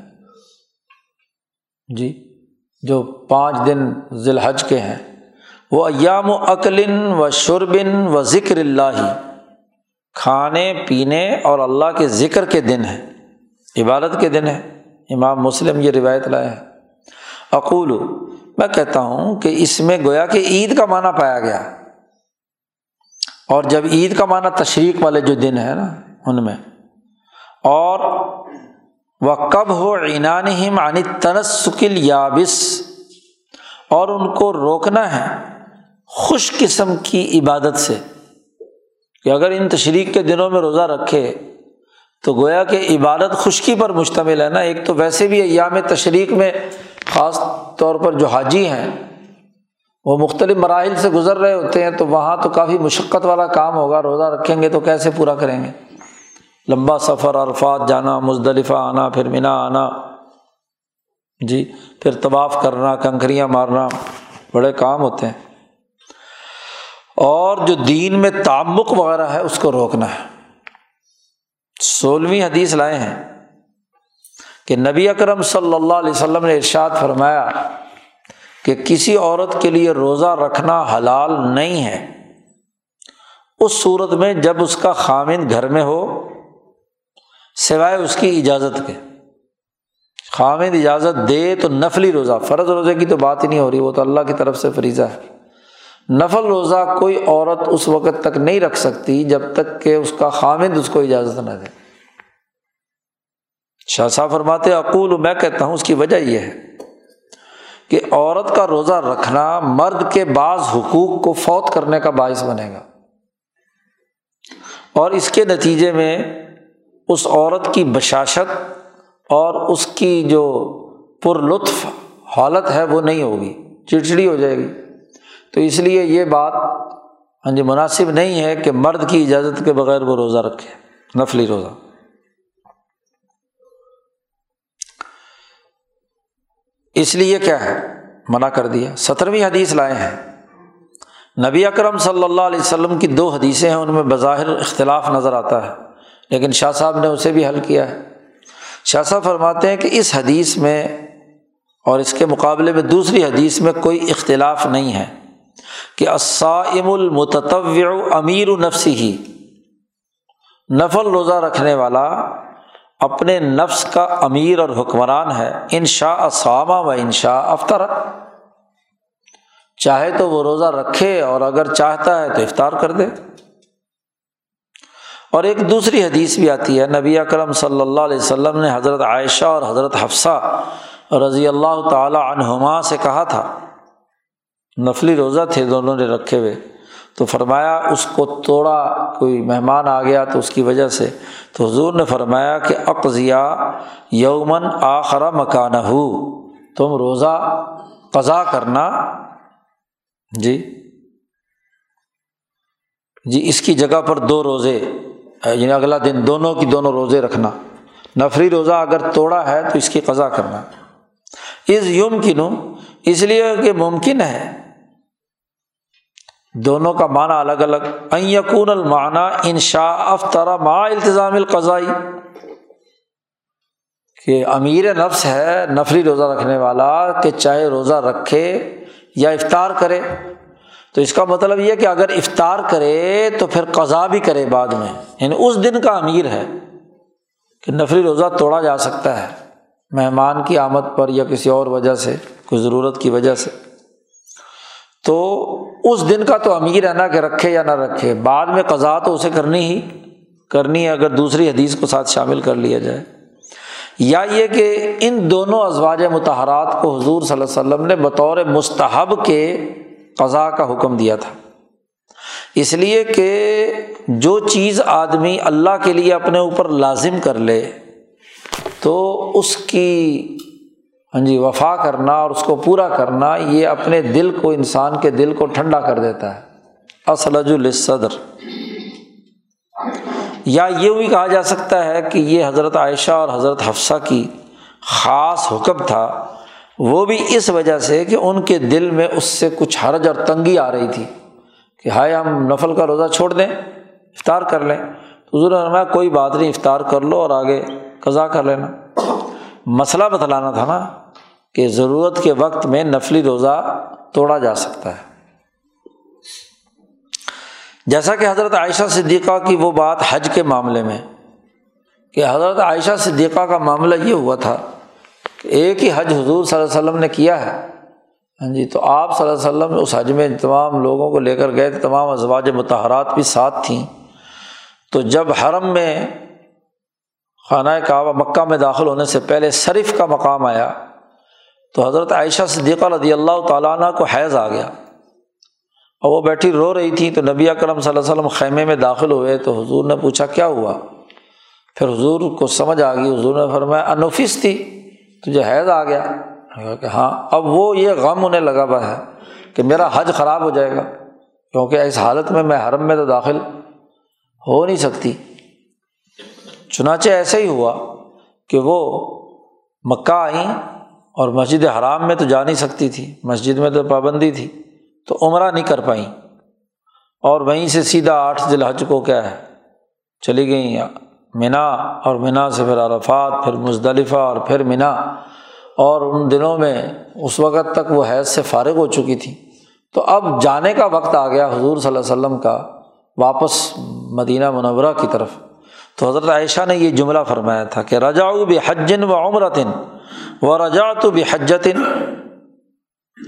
جی جو پانچ دن ذی الحج کے ہیں وہ ایام و عقلن و شربن و ذکر اللہ کھانے، پینے اور اللہ کے ذکر کے دن ہیں، عبادت کے دن ہیں۔ امام مسلم یہ روایت لائے ہیں۔ اقول میں کہتا ہوں کہ اس میں گویا کہ عید کا معنی پایا گیا۔ اور جب عید کا معنی تشریق والے جو دن ہے نا، ان میں۔ اور وہ کب ہو عنان معنی تنسکل یابس اور ان کو روکنا ہے۔ خوش قسم کی عبادت سے کہ اگر ان تشریق کے دنوں میں روزہ رکھے تو گویا کہ عبادت خشکی پر مشتمل ہے نا۔ ایک تو ویسے بھی ایام تشریق میں خاص طور پر جو حاجی ہیں، وہ مختلف مراحل سے گزر رہے ہوتے ہیں تو وہاں تو کافی مشقت والا کام ہوگا، روزہ رکھیں گے تو کیسے پورا کریں گے؟ لمبا سفر، عرفات جانا، مزدلفہ آنا، پھر مینا آنا۔ جی پھر طواف کرنا، کنکریاں مارنا، بڑے کام ہوتے ہیں۔ اور جو دین میں تعمق وغیرہ ہے، اس کو روکنا ہے۔ سولہویں حدیث لائے ہیں کہ نبی اکرم صلی اللہ علیہ وسلم نے ارشاد فرمایا کہ کسی عورت کے لیے روزہ رکھنا حلال نہیں ہے۔ اس صورت میں جب اس کا خامند گھر میں ہو، سوائے اس کی اجازت کے۔ خامد اجازت دے تو نفلی روزہ، فرض روزے کی تو بات ہی نہیں ہو رہی، وہ تو اللہ کی طرف سے فریضہ ہے۔ نفل روزہ کوئی عورت اس وقت تک نہیں رکھ سکتی جب تک کہ اس کا خامد اس کو اجازت نہ دے۔ شاہ صاحب فرماتے اقول، میں کہتا ہوں اس کی وجہ یہ ہے کہ عورت کا روزہ رکھنا مرد کے بعض حقوق کو فوت کرنے کا باعث بنے گا۔ اور اس کے نتیجے میں اس عورت کی بشاشت اور اس کی جو پر لطف حالت ہے وہ نہیں ہوگی، چڑچڑی ہو جائے گی۔ تو اس لیے یہ بات ہاں جی مناسب نہیں ہے کہ مرد کی اجازت کے بغیر وہ روزہ رکھے، نفلی روزہ۔ اس لیے کیا ہے؟ منع کر دیا۔ سترویں حدیث لائے ہیں۔ نبی اکرم صلی اللہ علیہ وسلم کی دو حدیثیں ہیں، ان میں بظاہر اختلاف نظر آتا ہے، لیکن شاہ صاحب نے اسے بھی حل کیا ہے۔ شاہ صاحب فرماتے ہیں کہ اس حدیث میں اور اس کے مقابلے میں دوسری حدیث میں کوئی اختلاف نہیں ہے۔ کہ اسائم المتطوع امیر نفسی ہی نفل روزہ رکھنے والا اپنے نفس کا امیر اور حکمران ہے۔ ان شاء اسامہ و ان شاء افطر۔ چاہے تو وہ روزہ رکھے اور اگر چاہتا ہے تو افطار کر دے۔ اور ایک دوسری حدیث بھی آتی ہے۔ نبی اکرم صلی اللہ علیہ وسلم نے حضرت عائشہ اور حضرت حفصہ رضی اللہ تعالیٰ عنہما سے کہا تھا نفلی روزہ تھے دونوں نے رکھے ہوئے۔ تو فرمایا اس کو توڑا، کوئی مہمان آ گیا تو اس کی وجہ سے۔ تو حضور نے فرمایا کہ اقضیا یومن آخرا مکانہ ہو تم روزہ قضا کرنا۔ جی۔ جی اس کی جگہ پر دو روزے یعنی اگلا دن دونوں کی دونوں روزے رکھنا۔ نفری روزہ اگر توڑا ہے تو اس کی قضا کرنا۔ اس یوم کی نو اس لیے کہ ممکن ہے۔ دونوں کا معنی الگ الگ۔ یقون المعنی انشا افطرا ما التظام القضائی۔ کہ امیر نفس ہے نفری روزہ رکھنے والا، کہ چاہے روزہ رکھے یا افطار کرے۔ تو اس کا مطلب یہ کہ اگر افطار کرے تو پھر قضا بھی کرے بعد میں۔ یعنی اس دن کا امیر ہے کہ نفری روزہ توڑا جا سکتا ہے مہمان کی آمد پر یا کسی اور وجہ سے، کوئی ضرورت کی وجہ سے۔ تو اس دن کا تو امیر ہے نا کہ رکھے یا نہ رکھے۔ بعد میں قضا تو اسے کرنی ہی کرنی ہے، اگر دوسری حدیث کو ساتھ شامل کر لیا جائے۔ یا یہ کہ ان دونوں ازواج متحرات کو حضور صلی اللہ علیہ وسلم نے بطور مستحب کے قضا کا حکم دیا تھا۔ اس لیے کہ جو چیز آدمی اللہ کے لیے اپنے اوپر لازم کر لے، تو اس کی ہاں جی وفا کرنا اور اس کو پورا کرنا، یہ اپنے دل کو، انسان کے دل کو ٹھنڈا کر دیتا ہے۔ اسلج الصدر یا یہ بھی کہا جا سکتا ہے کہ یہ حضرت عائشہ اور حضرت حفصہ کی خاص حکم تھا۔ وہ بھی اس وجہ سے کہ ان کے دل میں اس سے کچھ حرج اور تنگی آ رہی تھی کہ ہائے، ہم نفل کا روزہ چھوڑ دیں، افطار کر لیں۔ حضور فرمایا، کوئی بات نہیں، افطار کر لو اور آگے قضا کر لینا۔ مسئلہ بتلانا تھا نا۔ کہ ضرورت کے وقت میں نفلی روزہ توڑا جا سکتا ہے۔ جیسا کہ حضرت عائشہ صدیقہ کی وہ بات حج کے معاملے میں، کہ حضرت عائشہ صدیقہ کا معاملہ یہ ہوا تھا کہ ایک ہی حج حضور صلی اللہ علیہ وسلم نے کیا ہے۔ ہاں جی تو آپ صلی اللہ علیہ وسلم اس حج میں تمام لوگوں کو لے کر گئے تھے تمام ازواج متحرات بھی ساتھ تھیں۔ تو جب حرم میں خانہ کعبہ مکہ میں داخل ہونے سے پہلے صرف کا مقام آیا تو حضرت عائشہ صدیقہ رضی اللہ تعالیٰ عنہ کو حیض آ گیا۔ اور وہ بیٹھی رو رہی تھی تو نبی اکرم صلی اللہ علیہ وسلم خیمے میں داخل ہوئے تو حضور نے پوچھا، کیا ہوا؟ پھر حضور کو سمجھ آ گئی۔ حضور نے فرمایا، انوفس تھی، تجھے حیض آ گیا؟ کہ ہاں۔ اب وہ یہ غم انہیں لگا ہوا ہے کہ میرا حج خراب ہو جائے گا، کیونکہ اس حالت میں میں حرم میں تو داخل ہو نہیں سکتی۔ چنانچہ ایسا ہی ہوا کہ وہ مکہ آئیں اور مسجد حرام میں تو جا نہیں سکتی تھی، مسجد میں تو پابندی تھی، تو عمرہ نہیں کر پائیں۔ اور وہیں سے سیدھا آٹھ ذی الحج کو کیا ہے، چلی گئیں منا اور منا سے پھر عرفات، پھر مزدلفہ اور پھر منا اور ان دنوں میں اس وقت تک وہ حیض سے فارغ ہو چکی تھی۔ تو اب جانے کا وقت آ گیا حضور صلی اللہ علیہ وسلم کا واپس مدینہ منورہ کی طرف۔ تو حضرت عائشہ نے یہ جملہ فرمایا تھا کہ رجاؤ بھی حجن و عمرتن و رجا تو بھی حجتن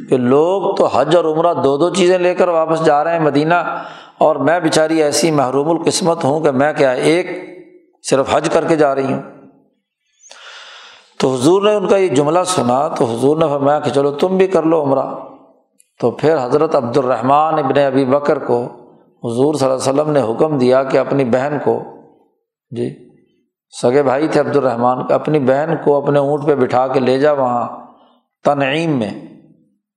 کہ لوگ تو حج اور عمرہ دو دو چیزیں لے کر واپس جا رہے ہیں مدینہ، اور میں بیچاری ایسی محروم القسمت ہوں کہ میں کیا ایک صرف حج کر کے جا رہی ہوں۔ تو حضور نے ان کا یہ جملہ سنا، تو حضور نے فرمایا کہ چلو تم بھی کر لو عمرہ۔ تو پھر حضرت عبد الرحمٰن ابن ابی بکر کو حضور صلی اللہ علیہ وسلم نے حکم دیا کہ اپنی بہن کو جی سگے بھائی تھے عبد الرحمٰن اپنی بہن کو اپنے اونٹ پہ بٹھا کے لے جا وہاں، تنعیم میں،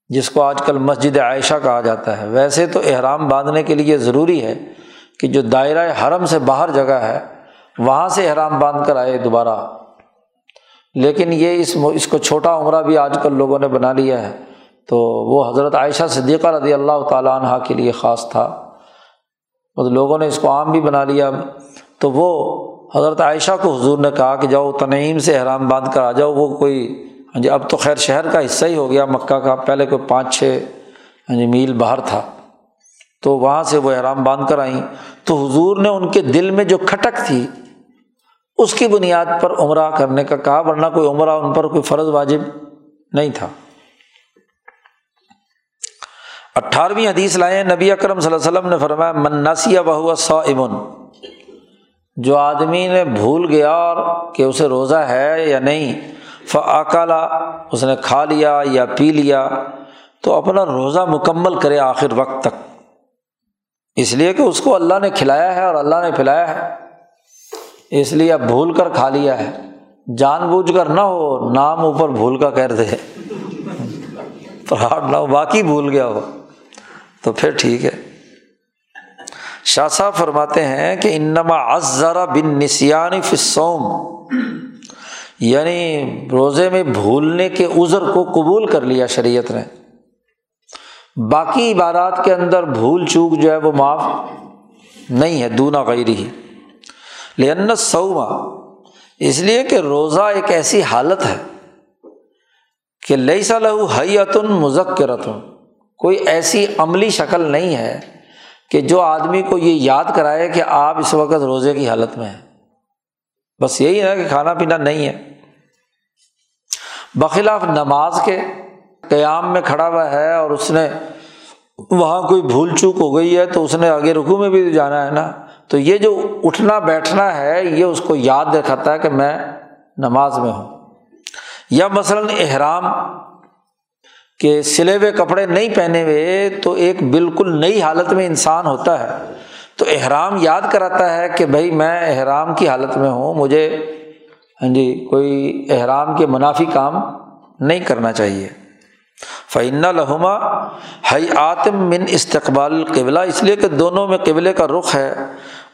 جس کو آج کل مسجد عائشہ کہا جاتا ہے۔ ویسے تو احرام باندھنے کے لیے ضروری ہے کہ جو دائرۂ حرم سے باہر جگہ ہے، وہاں سے احرام باندھ کر آئے دوبارہ۔ لیکن یہ اس اس کو چھوٹا عمرہ بھی آج کل لوگوں نے بنا لیا ہے۔ تو وہ حضرت عائشہ صدیقہ رضی اللہ تعالیٰ عنہ کے لیے خاص تھا۔ لوگوں نے اس کو عام بھی بنا لیا۔ تو وہ حضرت عائشہ کو حضور نے کہا کہ جاؤ تنعیم سے احرام باندھ کر آ جاؤ، وہ کوئی ہاں جی اب تو خیر شہر کا حصہ ہی ہو گیا، مکہ کا پہلے کوئی پانچ چھ ہاں جی میل باہر تھا۔ تو وہاں سے وہ احرام باندھ کر آئیں۔ تو حضور نے ان کے دل میں جو کھٹک تھی، اس کی بنیاد پر عمرہ کرنے کا کہا، ورنہ کوئی عمرہ ان پر کوئی فرض واجب نہیں تھا۔ اٹھارہویں حدیث لائے نبی اکرم صلی اللہ علیہ وسلم نے فرمایا مناسیہ بہوا سو امن جو آدمی نے بھول گیا اور کہ اسے روزہ ہے یا نہیں فعقلا اس نے کھا لیا یا پی لیا، تو اپنا روزہ مکمل کرے آخر وقت تک۔ اس لیے کہ اس کو اللہ نے کھلایا ہے اور اللہ نے پلایا ہے۔ اس لیے اب بھول کر کھا لیا ہے۔ جان بوجھ کر نہ ہو، نام اوپر بھول کا کر دے۔ پہاڑ نہ ہو، باقی بھول گیا ہو۔ تو پھر ٹھیک ہے۔ شاہ صاحب فرماتے ہیں کہ انما ازرا بن نسیانی فسوم یعنی روزے میں بھولنے کے عذر کو قبول کر لیا شریعت نے۔ باقی عبادات کے اندر بھول چوک جو ہے وہ معاف نہیں ہے دونا غیر ہی۔ لیکن سعما اس لیے کہ روزہ ایک ایسی حالت ہے کہ لئی سا لہو حیتن مذکرتن، کوئی ایسی عملی شکل نہیں ہے کہ جو آدمی کو یہ یاد کرائے کہ آپ اس وقت روزے کی حالت میں ہیں۔ بس یہی ہے کہ کھانا پینا نہیں ہے۔ بخلاف نماز کے قیام میں کھڑا ہوا ہے اور اس نے وہاں کوئی بھول چوک ہو گئی ہے تو اس نے آگے رکو میں بھی جانا ہے نا۔ تو یہ جو اٹھنا بیٹھنا ہے یہ اس کو یاد دکھاتا ہے کہ میں نماز میں ہوں۔ یا مثلاً احرام کہ سلے ہوئے کپڑے نہیں پہنے ہوئے تو ایک بالکل نئی حالت میں انسان ہوتا ہے۔ تو احرام یاد کراتا ہے کہ بھائی میں احرام کی حالت میں ہوں، مجھے ہاں جی کوئی احرام کے منافی کام نہیں کرنا چاہیے۔ فعن لہما ہئی آتم من استقبال قبلہ اس لیے کہ دونوں میں قبلے کا رخ ہے۔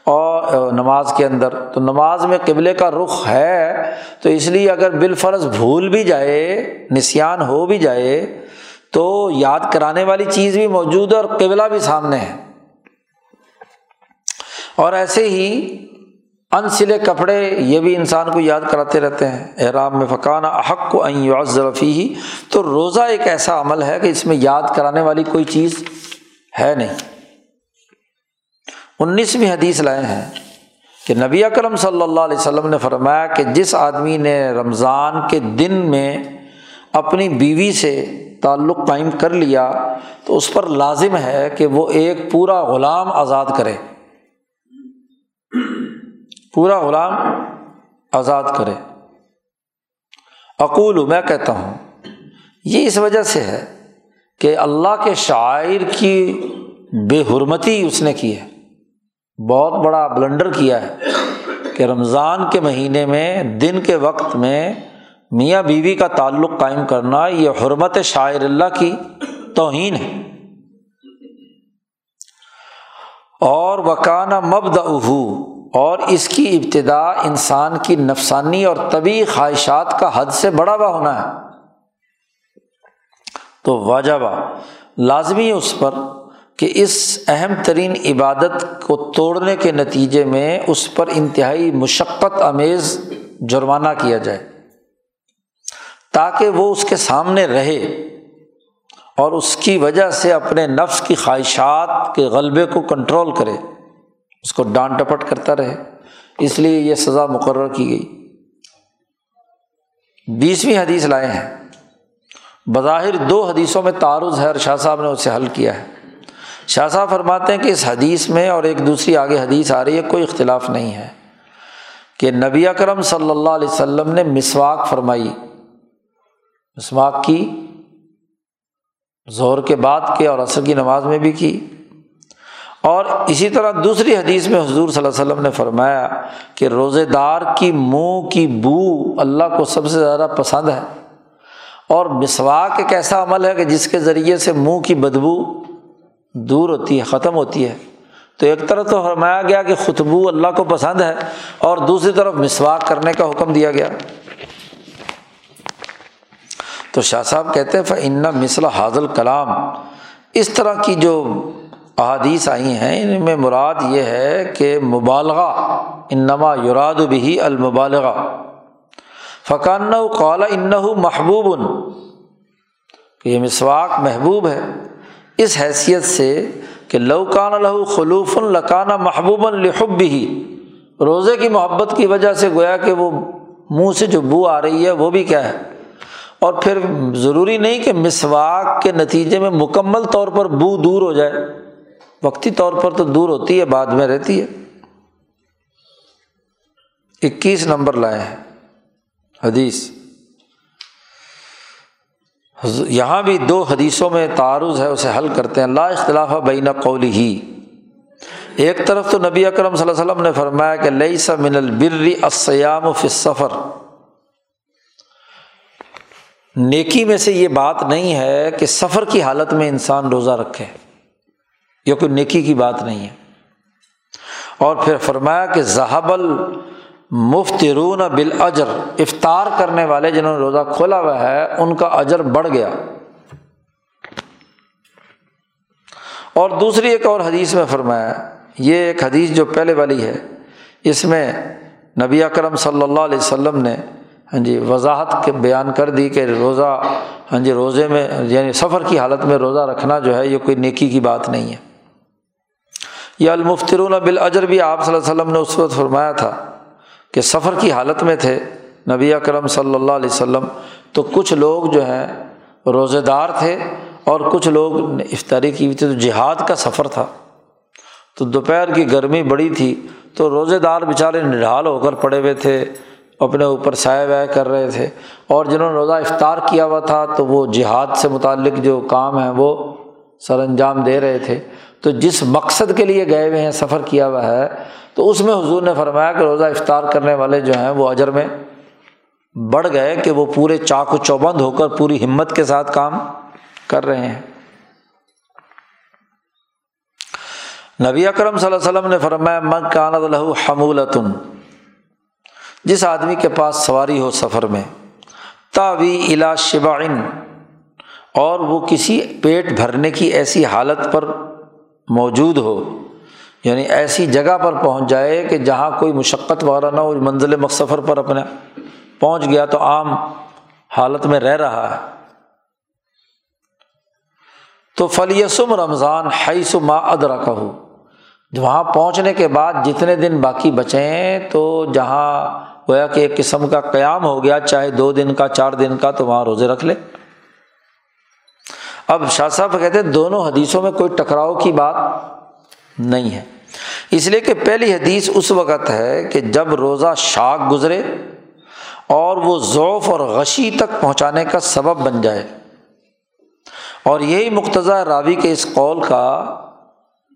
اور نماز کے اندر، تو نماز میں قبلے کا رخ ہے، تو اس لیے اگر بالفرض بھول بھی جائے نسان ہو بھی جائے، تو یاد کرانے والی چیز بھی موجود ہے اور قبلہ بھی سامنے ہے۔ اور ایسے ہی ان سلے کپڑے، یہ بھی انسان کو یاد کراتے رہتے ہیں۔ احرام میں فقانہ احق کو ضرفی ہی تو روزہ ایک ایسا عمل ہے کہ اس میں یاد کرانے والی کوئی چیز ہے نہیں۔ انیسویں حدیث لائے ہیں کہ نبی اکرم صلی اللہ علیہ وسلم نے فرمایا کہ جس آدمی نے رمضان کے دن میں اپنی بیوی سے تعلق قائم کر لیا تو اس پر لازم ہے کہ وہ ایک پورا غلام آزاد کرے۔ پورا غلام آزاد کرے۔ اقول، میں کہتا ہوں، یہ اس وجہ سے ہے کہ اللہ کے شاعر کی بے حرمتی اس نے کی ہے۔ بہت بڑا بلنڈر کیا ہے کہ رمضان کے مہینے میں، دن کے وقت میں میاں بیوی کا تعلق قائم کرنا یہ حرمت شاعر اللہ کی توہین ہے۔ اور وکانہ مبد اہو اور اس کی ابتدا انسان کی نفسانی اور طبی خواہشات کا حد سے بڑا ہوا ہونا ہے۔ تو واجبہ، لازمی اس پر کہ اس اہم ترین عبادت کو توڑنے کے نتیجے میں اس پر انتہائی مشقت آمیز جرمانہ کیا جائے، تاکہ وہ اس کے سامنے رہے اور اس کی وجہ سے اپنے نفس کی خواہشات کے غلبے کو کنٹرول کرے، اس کو ڈانٹ ڈپٹ کرتا رہے۔ اس لیے یہ سزا مقرر کی گئی۔ بیسویں حدیث لائے ہیں۔ بظاہر دو حدیثوں میں تعارض ہے، اور شاہ صاحب نے اسے حل کیا ہے۔ شاہ صاحب فرماتے ہیں کہ اس حدیث میں اور ایک دوسری آگے حدیث آ رہی ہے، کوئی اختلاف نہیں ہے کہ نبی اکرم صلی اللہ علیہ وسلم نے مسواک فرمائی۔ مسواک کی زہر کے بعد کے اور عصر کی نماز میں بھی کی۔ اور اسی طرح دوسری حدیث میں حضور صلی اللہ علیہ وسلم نے فرمایا کہ روزے دار کی منہ کی بو اللہ کو سب سے زیادہ پسند ہے۔ اور مسواک ایک ایسا عمل ہے کہ جس کے ذریعے سے منہ کی بدبو دور ہوتی ہے، ختم ہوتی ہے۔ تو ایک طرف تو فرمایا گیا کہ خطبو اللہ کو پسند ہے اور دوسری طرف مسواک کرنے کا حکم دیا گیا۔ تو شاہ صاحب کہتے ہیں فن مثلا حاضل کلام اس طرح کی جو احادیث آئی ہیں، ان میں مراد یہ ہے کہ مبالغہ، انما یوراد بھی المبالغہ۔ فقان قال ان اس حیثیت سے کہ لوکان لہو خلوف القانہ محبوب الحب بھی روزے کی محبت کی وجہ سے گویا کہ وہ منہ سے جو بو آ رہی ہے وہ بھی کیا ہے؟ اور پھر ضروری نہیں کہ مسواک کے نتیجے میں مکمل طور پر بو دور ہو جائے۔ وقتی طور پر تو دور ہوتی ہے، بعد میں رہتی ہے۔ اکیس نمبر لائے ہیں حدیث۔ یہاں بھی دو حدیثوں میں تعارض ہے، اسے حل کرتے ہیں۔ اللہ اختلاف بین قولی ہی ایک طرف تو نبی اکرم صلی اللہ علیہ وسلم نے فرمایا کہ لئی سا من البری السیام فی سفر نیکی میں سے یہ بات نہیں ہے کہ سفر کی حالت میں انسان روزہ رکھے، یہ کوئی نیکی کی بات نہیں ہے۔ اور پھر فرمایا کہ زہب مفت رون اجر افطار کرنے والے جنہوں نے روزہ کھولا ہوا ہے، ان کا اجر بڑھ گیا۔ اور دوسری ایک اور حدیث میں فرمایا، یہ ایک حدیث جو پہلے والی ہے، اس میں نبی اکرم صلی اللہ علیہ وسلم نے ہاں جی وضاحت کے بیان کر دی کہ روزہ ہاں جی روزے میں یعنی سفر کی حالت میں روزہ رکھنا جو ہے، یہ کوئی نیکی کی بات نہیں ہے۔ یہ المفترون بال بھی آپ صلی اللہ علیہ وسلم نے اس وقت فرمایا تھا کہ سفر کی حالت میں تھے نبی اکرم صلی اللہ علیہ وسلم، تو کچھ لوگ جو ہیں روزے دار تھے اور کچھ لوگ افطاری کی ہوئی تھی، تو جہاد کا سفر تھا۔ تو دوپہر کی گرمی بڑی تھی، تو روزے دار بیچارے نڈھال ہو کر پڑے ہوئے تھے، اپنے اوپر سائے وائے کر رہے تھے۔ اور جنہوں نے روزہ افطار کیا ہوا تھا، تو وہ جہاد سے متعلق جو کام ہیں، وہ سر انجام دے رہے تھے۔ تو جس مقصد کے لیے گئے ہوئے ہیں، سفر کیا ہوا ہے، تو اس میں حضور نے فرمایا کہ روزہ افطار کرنے والے جو ہیں، وہ اجر میں بڑھ گئے کہ وہ پورے چاق و چوبند ہو کر پوری ہمت کے ساتھ کام کر رہے ہیں۔ نبی اکرم صلی اللہ علیہ وسلم نے فرمایا، من کانت الح حمولتن جس آدمی کے پاس سواری ہو سفر میں، تاوی الا شبعن، اور وہ کسی پیٹ بھرنے کی ایسی حالت پر موجود ہو۔ یعنی ایسی جگہ پر پہنچ جائے کہ جہاں کوئی مشقت وغیرہ نہ ہو منزل مخصفر پر اپنے پہنچ گیا تو عام حالت میں رہ رہا ہے۔ تو فلیسم رمضان حیث ما ادرا کہ وہاں پہنچنے کے بعد جتنے دن باقی بچیں تو جہاں گویا کہ ایک قسم کا قیام ہو گیا، چاہے دو دن کا، چار دن کا، تو وہاں روزے رکھ لے۔ اب شاہ صاحب کہتے ہیں دونوں حدیثوں میں کوئی ٹکراؤ کی بات نہیں ہے۔ اس لیے کہ پہلی حدیث اس وقت ہے کہ جب روزہ شاک گزرے اور وہ ذوف اور غشی تک پہنچانے کا سبب بن جائے۔ اور یہی مقتضا راوی کے اس قول کا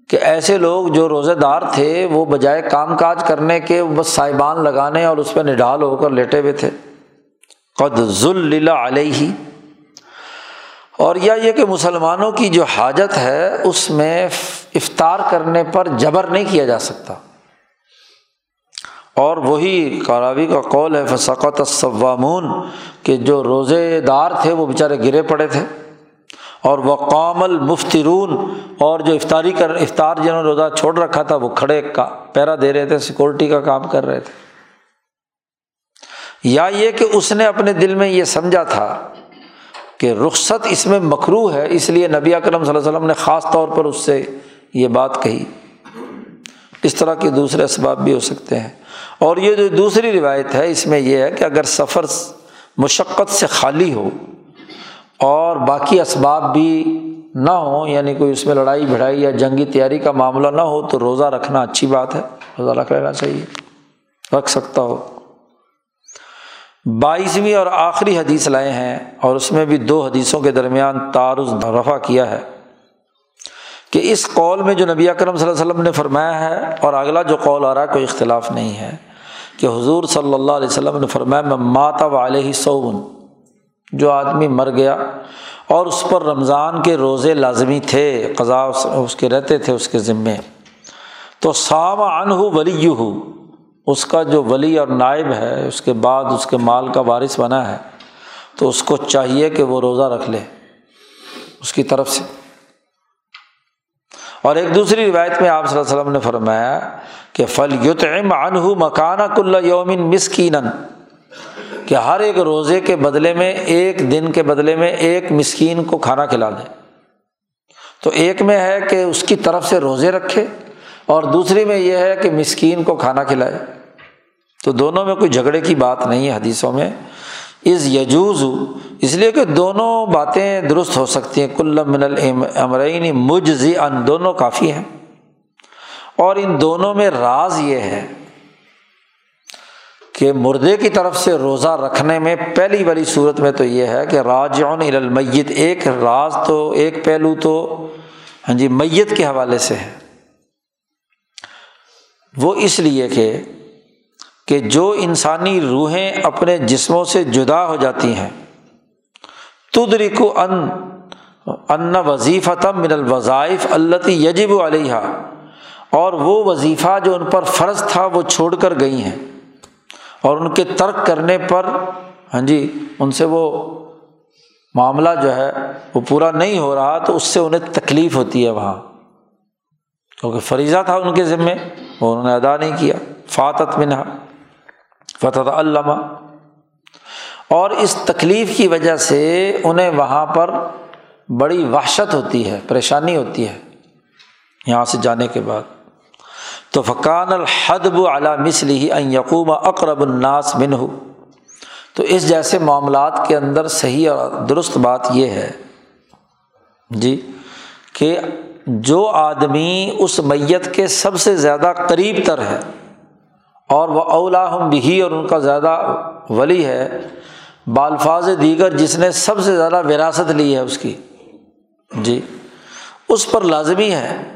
کہ ایسے لوگ جو روزے دار تھے، وہ بجائے کام کاج کرنے کے بس صاحبان لگانے اور اس پہ نڈال ہو کر لیٹے ہوئے تھے۔ قد ذل علیہ اور یا یہ کہ مسلمانوں کی جو حاجت ہے، اس میں افطار کرنے پر جبر نہیں کیا جا سکتا۔ اور وہی کاراوی کا قول ہے فسقت الصوامون، کہ جو روزے دار تھے، وہ بیچارے گرے پڑے تھے۔ اور وہ قوم المفترون، اور جو افطاری کر، افطار جنہوں نے روزہ چھوڑ رکھا تھا، وہ کھڑے کا پیرا دے رہے تھے، سیکورٹی کا کام کر رہے تھے۔ یا یہ کہ اس نے اپنے دل میں یہ سمجھا تھا کہ رخصت اس میں مکرو ہے، اس لیے نبی اکرم صلی اللہ علیہ وسلم نے خاص طور پر اس سے یہ بات کہی۔ اس طرح کے دوسرے اسباب بھی ہو سکتے ہیں۔ اور یہ جو دوسری روایت ہے، اس میں یہ ہے کہ اگر سفر مشقت سے خالی ہو اور باقی اسباب بھی نہ ہوں یعنی کوئی اس میں لڑائی بھڑائی یا جنگی تیاری کا معاملہ نہ ہو، تو روزہ رکھنا اچھی بات ہے۔ روزہ رکھ لینا چاہیے، رکھ سکتا ہو۔ بائیسویں اور آخری حدیث لائے ہیں اور اس میں بھی دو حدیثوں کے درمیان تعارض رفع کیا ہے کہ اس قول میں جو نبی اکرم صلی اللہ علیہ وسلم نے فرمایا ہے اور اگلا جو قول آ رہا ہے، کوئی اختلاف نہیں ہے کہ حضور صلی اللہ علیہ وسلم نے فرمایا میں ماتا علیہ صعون جو آدمی مر گیا اور اس پر رمضان کے روزے لازمی تھے قضا اس کے رہتے تھے، اس کے ذمے، تو سام ان ہو ولی ہو اس کا جو ولی اور نائب ہے، اس کے بعد اس کے مال کا وارث بنا ہے، تو اس کو چاہیے کہ وہ روزہ رکھ لے اس کی طرف سے۔ اور ایک دوسری روایت میں آپ صلی اللہ علیہ وسلم نے فرمایا کہ فل یتعم عنہ مکانہ کل یومن مسکین کہ ہر ایک روزے کے بدلے میں، ایک دن کے بدلے میں ایک مسکین کو کھانا کھلا دے۔ تو ایک میں ہے کہ اس کی طرف سے روزے رکھے اور دوسری میں یہ ہے کہ مسکین کو کھانا کھلائے۔ تو دونوں میں کوئی جھگڑے کی بات نہیں ہے حدیثوں میں۔ از یجوز، اس لیے کہ دونوں باتیں درست ہو سکتی ہیں۔ کل من المرین مجزی ان دونوں کافی ہیں۔ اور ان دونوں میں راز یہ ہے کہ مردے کی طرف سے روزہ رکھنے میں پہلی والی صورت میں تو یہ ہے کہ راجعن المیت، ایک راز تو، ایک پہلو تو ہاں جی میت کے حوالے سے ہے۔ وہ اس لیے کہ کہ جو انسانی روحیں اپنے جسموں سے جدا ہو جاتی ہیں، تدرکو ان ان وظیفہ من الوظائف اللہ یجب علیہ اور وہ وظیفہ جو ان پر فرض تھا وہ چھوڑ کر گئی ہیں۔ اور ان کے ترک کرنے پر ہاں جی ان سے وہ معاملہ جو ہے وہ پورا نہیں ہو رہا، تو اس سے انہیں تکلیف ہوتی ہے وہاں۔ کیونکہ فریضہ تھا ان کے ذمے، وہ انہوں نے ادا نہیں کیا، فاتت منہا۔ فتح علامہ اور اس تکلیف کی وجہ سے انہیں وہاں پر بڑی وحشت ہوتی ہے، پریشانی ہوتی ہے۔ یہاں سے جانے کے بعد۔ تو فقان الحدب علا مسلی ان یقوم اقرب الناس بن ہو تو اس جیسے معاملات کے اندر صحیح اور درست بات یہ ہے۔ جی کہ جو آدمی اس میت کے سب سے زیادہ قریب تر ہے اور وہ اولا ہم بھی اور ان کا زیادہ ولی ہے، بالفاظ دیگر جس نے سب سے زیادہ وراثت لی ہے اس کی۔ جی اس پر لازمی ہے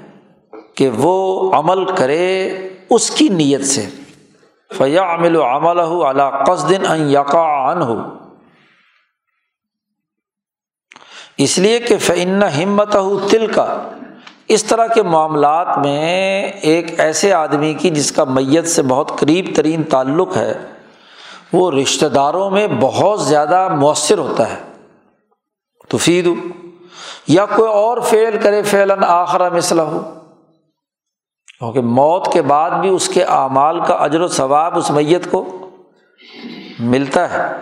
کہ وہ عمل کرے اس کی نیت سے۔ فیا عمل و عمل ہو اللہ قصدن ان یقا ان ہو اس لیے کہ فن ہمت ہو تل کا اس طرح کے معاملات میں ایک ایسے آدمی کی جس کا میت سے بہت قریب ترین تعلق ہے، وہ رشتہ داروں میں بہت زیادہ مؤثر ہوتا ہے۔ تو فید یا کوئی اور فعل کرے فعلاً آخرا مسئلہ ہو کیونکہ موت کے بعد بھی اس کے اعمال کا اجر و ثواب اس میت کو ملتا ہے۔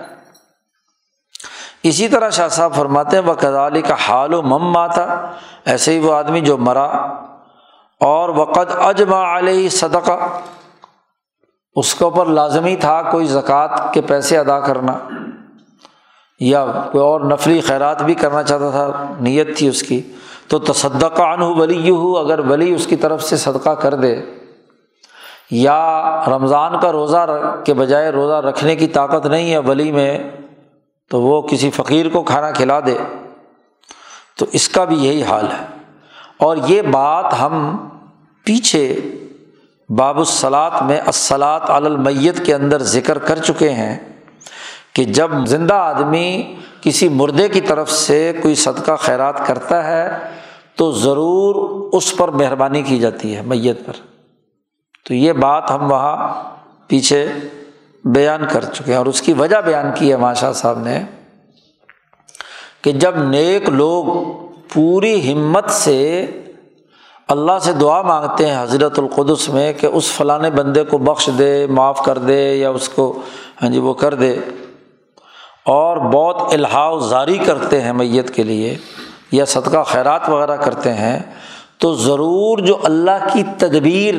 اسی طرح شاہ صاحب فرماتے ہیں وہ کدالی کا حال و مم آتا ایسے ہی وہ آدمی جو مرا، اور وقت اجما علیہ صدقہ۔ اس کے اوپر لازمی تھا کوئی زکوٰۃ کے پیسے ادا کرنا، یا کوئی اور نفلی خیرات بھی کرنا چاہتا تھا، نیت تھی اس کی۔ تو تصدقہ عنہ ولی ہو اگر ولی اس کی طرف سے صدقہ کر دے۔ یا رمضان کا روزہ کے بجائے روزہ رکھنے کی طاقت نہیں ہے ولی میں تو وہ کسی فقیر کو کھانا کھلا دے۔ تو اس کا بھی یہی حال ہے۔ اور یہ بات ہم پیچھے باب الصلاط میں الصلاط المیت کے اندر ذکر کر چکے ہیں کہ جب زندہ آدمی کسی مردے کی طرف سے کوئی صدقہ خیرات کرتا ہے تو ضرور اس پر مہربانی کی جاتی ہے، میت پر۔ تو یہ بات ہم وہاں پیچھے بیان کر چکے ہیں اور اس کی وجہ بیان کی ہے ماشاء صاحب نے کہ جب نیک لوگ پوری ہمت سے اللہ سے دعا مانگتے ہیں حضرت القدس میں کہ اس فلاں بندے کو بخش دے، معاف کر دے یا اس کو ہاں جی وہ کر دے۔ اور بہت الحاؤ زاری کرتے ہیں میت کے لیے یا صدقہ خیرات وغیرہ کرتے ہیں تو ضرور جو اللہ کی تدبیر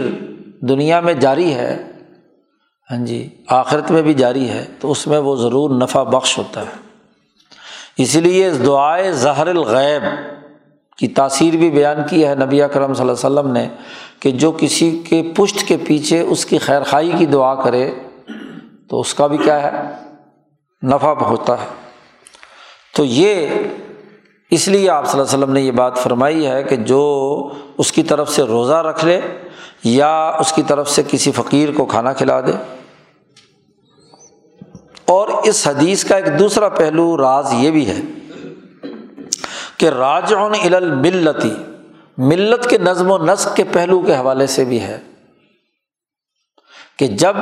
دنیا میں جاری ہے ہاں جی آخرت میں بھی جاری ہے، تو اس میں وہ ضرور نفع بخش ہوتا ہے۔ اسی لیے دعائے زہر الغیب کی تاثیر بھی بیان کی ہے۔ نبی کرم صلی اللہ علیہ وسلم نے کہ جو کسی کے پشت کے پیچھے اس کی خیر خائی کی دعا کرے، تو اس کا بھی کیا ہے؟ نفع ہوتا ہے۔ تو یہ اس لیے آپ صلی اللہ علیہ وسلم نے یہ بات فرمائی ہے کہ جو اس کی طرف سے روزہ رکھ لے یا اس کی طرف سے کسی فقیر کو کھانا کھلا دے۔ اور اس حدیث کا ایک دوسرا پہلو راز یہ بھی ہے کہ راج الملتی ملت کے نظم و نسق کے پہلو کے حوالے سے بھی ہے کہ جب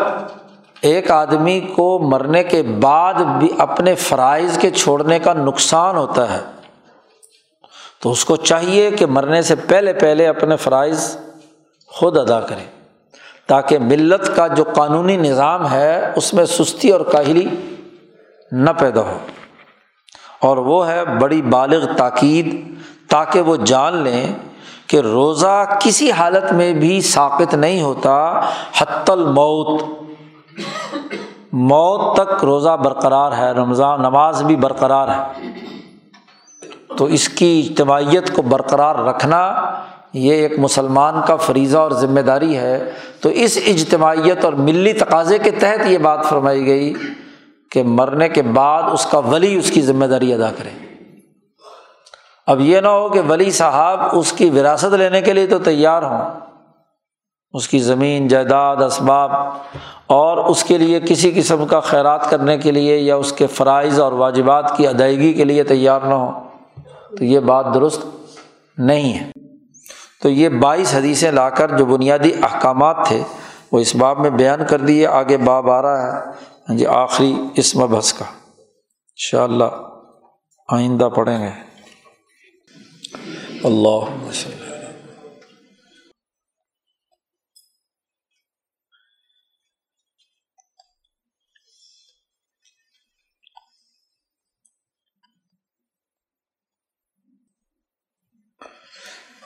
ایک آدمی کو مرنے کے بعد بھی اپنے فرائض کے چھوڑنے کا نقصان ہوتا ہے، تو اس کو چاہیے کہ مرنے سے پہلے پہلے اپنے فرائض خود ادا کرے۔ تاکہ ملت کا جو قانونی نظام ہے، اس میں سستی اور کاہلی نہ پیدا ہو۔ اور وہ ہے بڑی بالغ تاکید، تاکہ وہ جان لیں کہ روزہ کسی حالت میں بھی ثابت نہیں ہوتا حت الموت۔ موت تک روزہ برقرار ہے، رمضان نماز بھی برقرار ہے۔ تو اس کی اجتماعیت کو برقرار رکھنا یہ ایک مسلمان کا فریضہ اور ذمہ داری ہے، تو اس اجتماعیت اور ملی تقاضے کے تحت یہ بات فرمائی گئی کہ مرنے کے بعد اس کا ولی اس کی ذمہ داری ادا کرے۔ اب یہ نہ ہو کہ ولی صاحب اس کی وراثت لینے کے لیے تو تیار ہوں۔ اس کی زمین، جائیداد، اسباب اور اس کے لیے کسی قسم کا خیرات کرنے کے لیے یا اس کے فرائض اور واجبات کی ادائیگی کے لیے تیار نہ ہو تو یہ بات درست نہیں ہے۔ تو یہ بائیس حدیثیں لا کر جو بنیادی احکامات تھے، وہ اس باب میں بیان کر دیے۔ آگے باب آ رہا ہے۔ ہاں جی آخری اس مبحث کا۔ ان شاء اللہ آئندہ پڑھیں گے۔ اللہ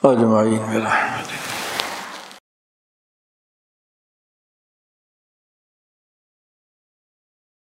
اجمعین.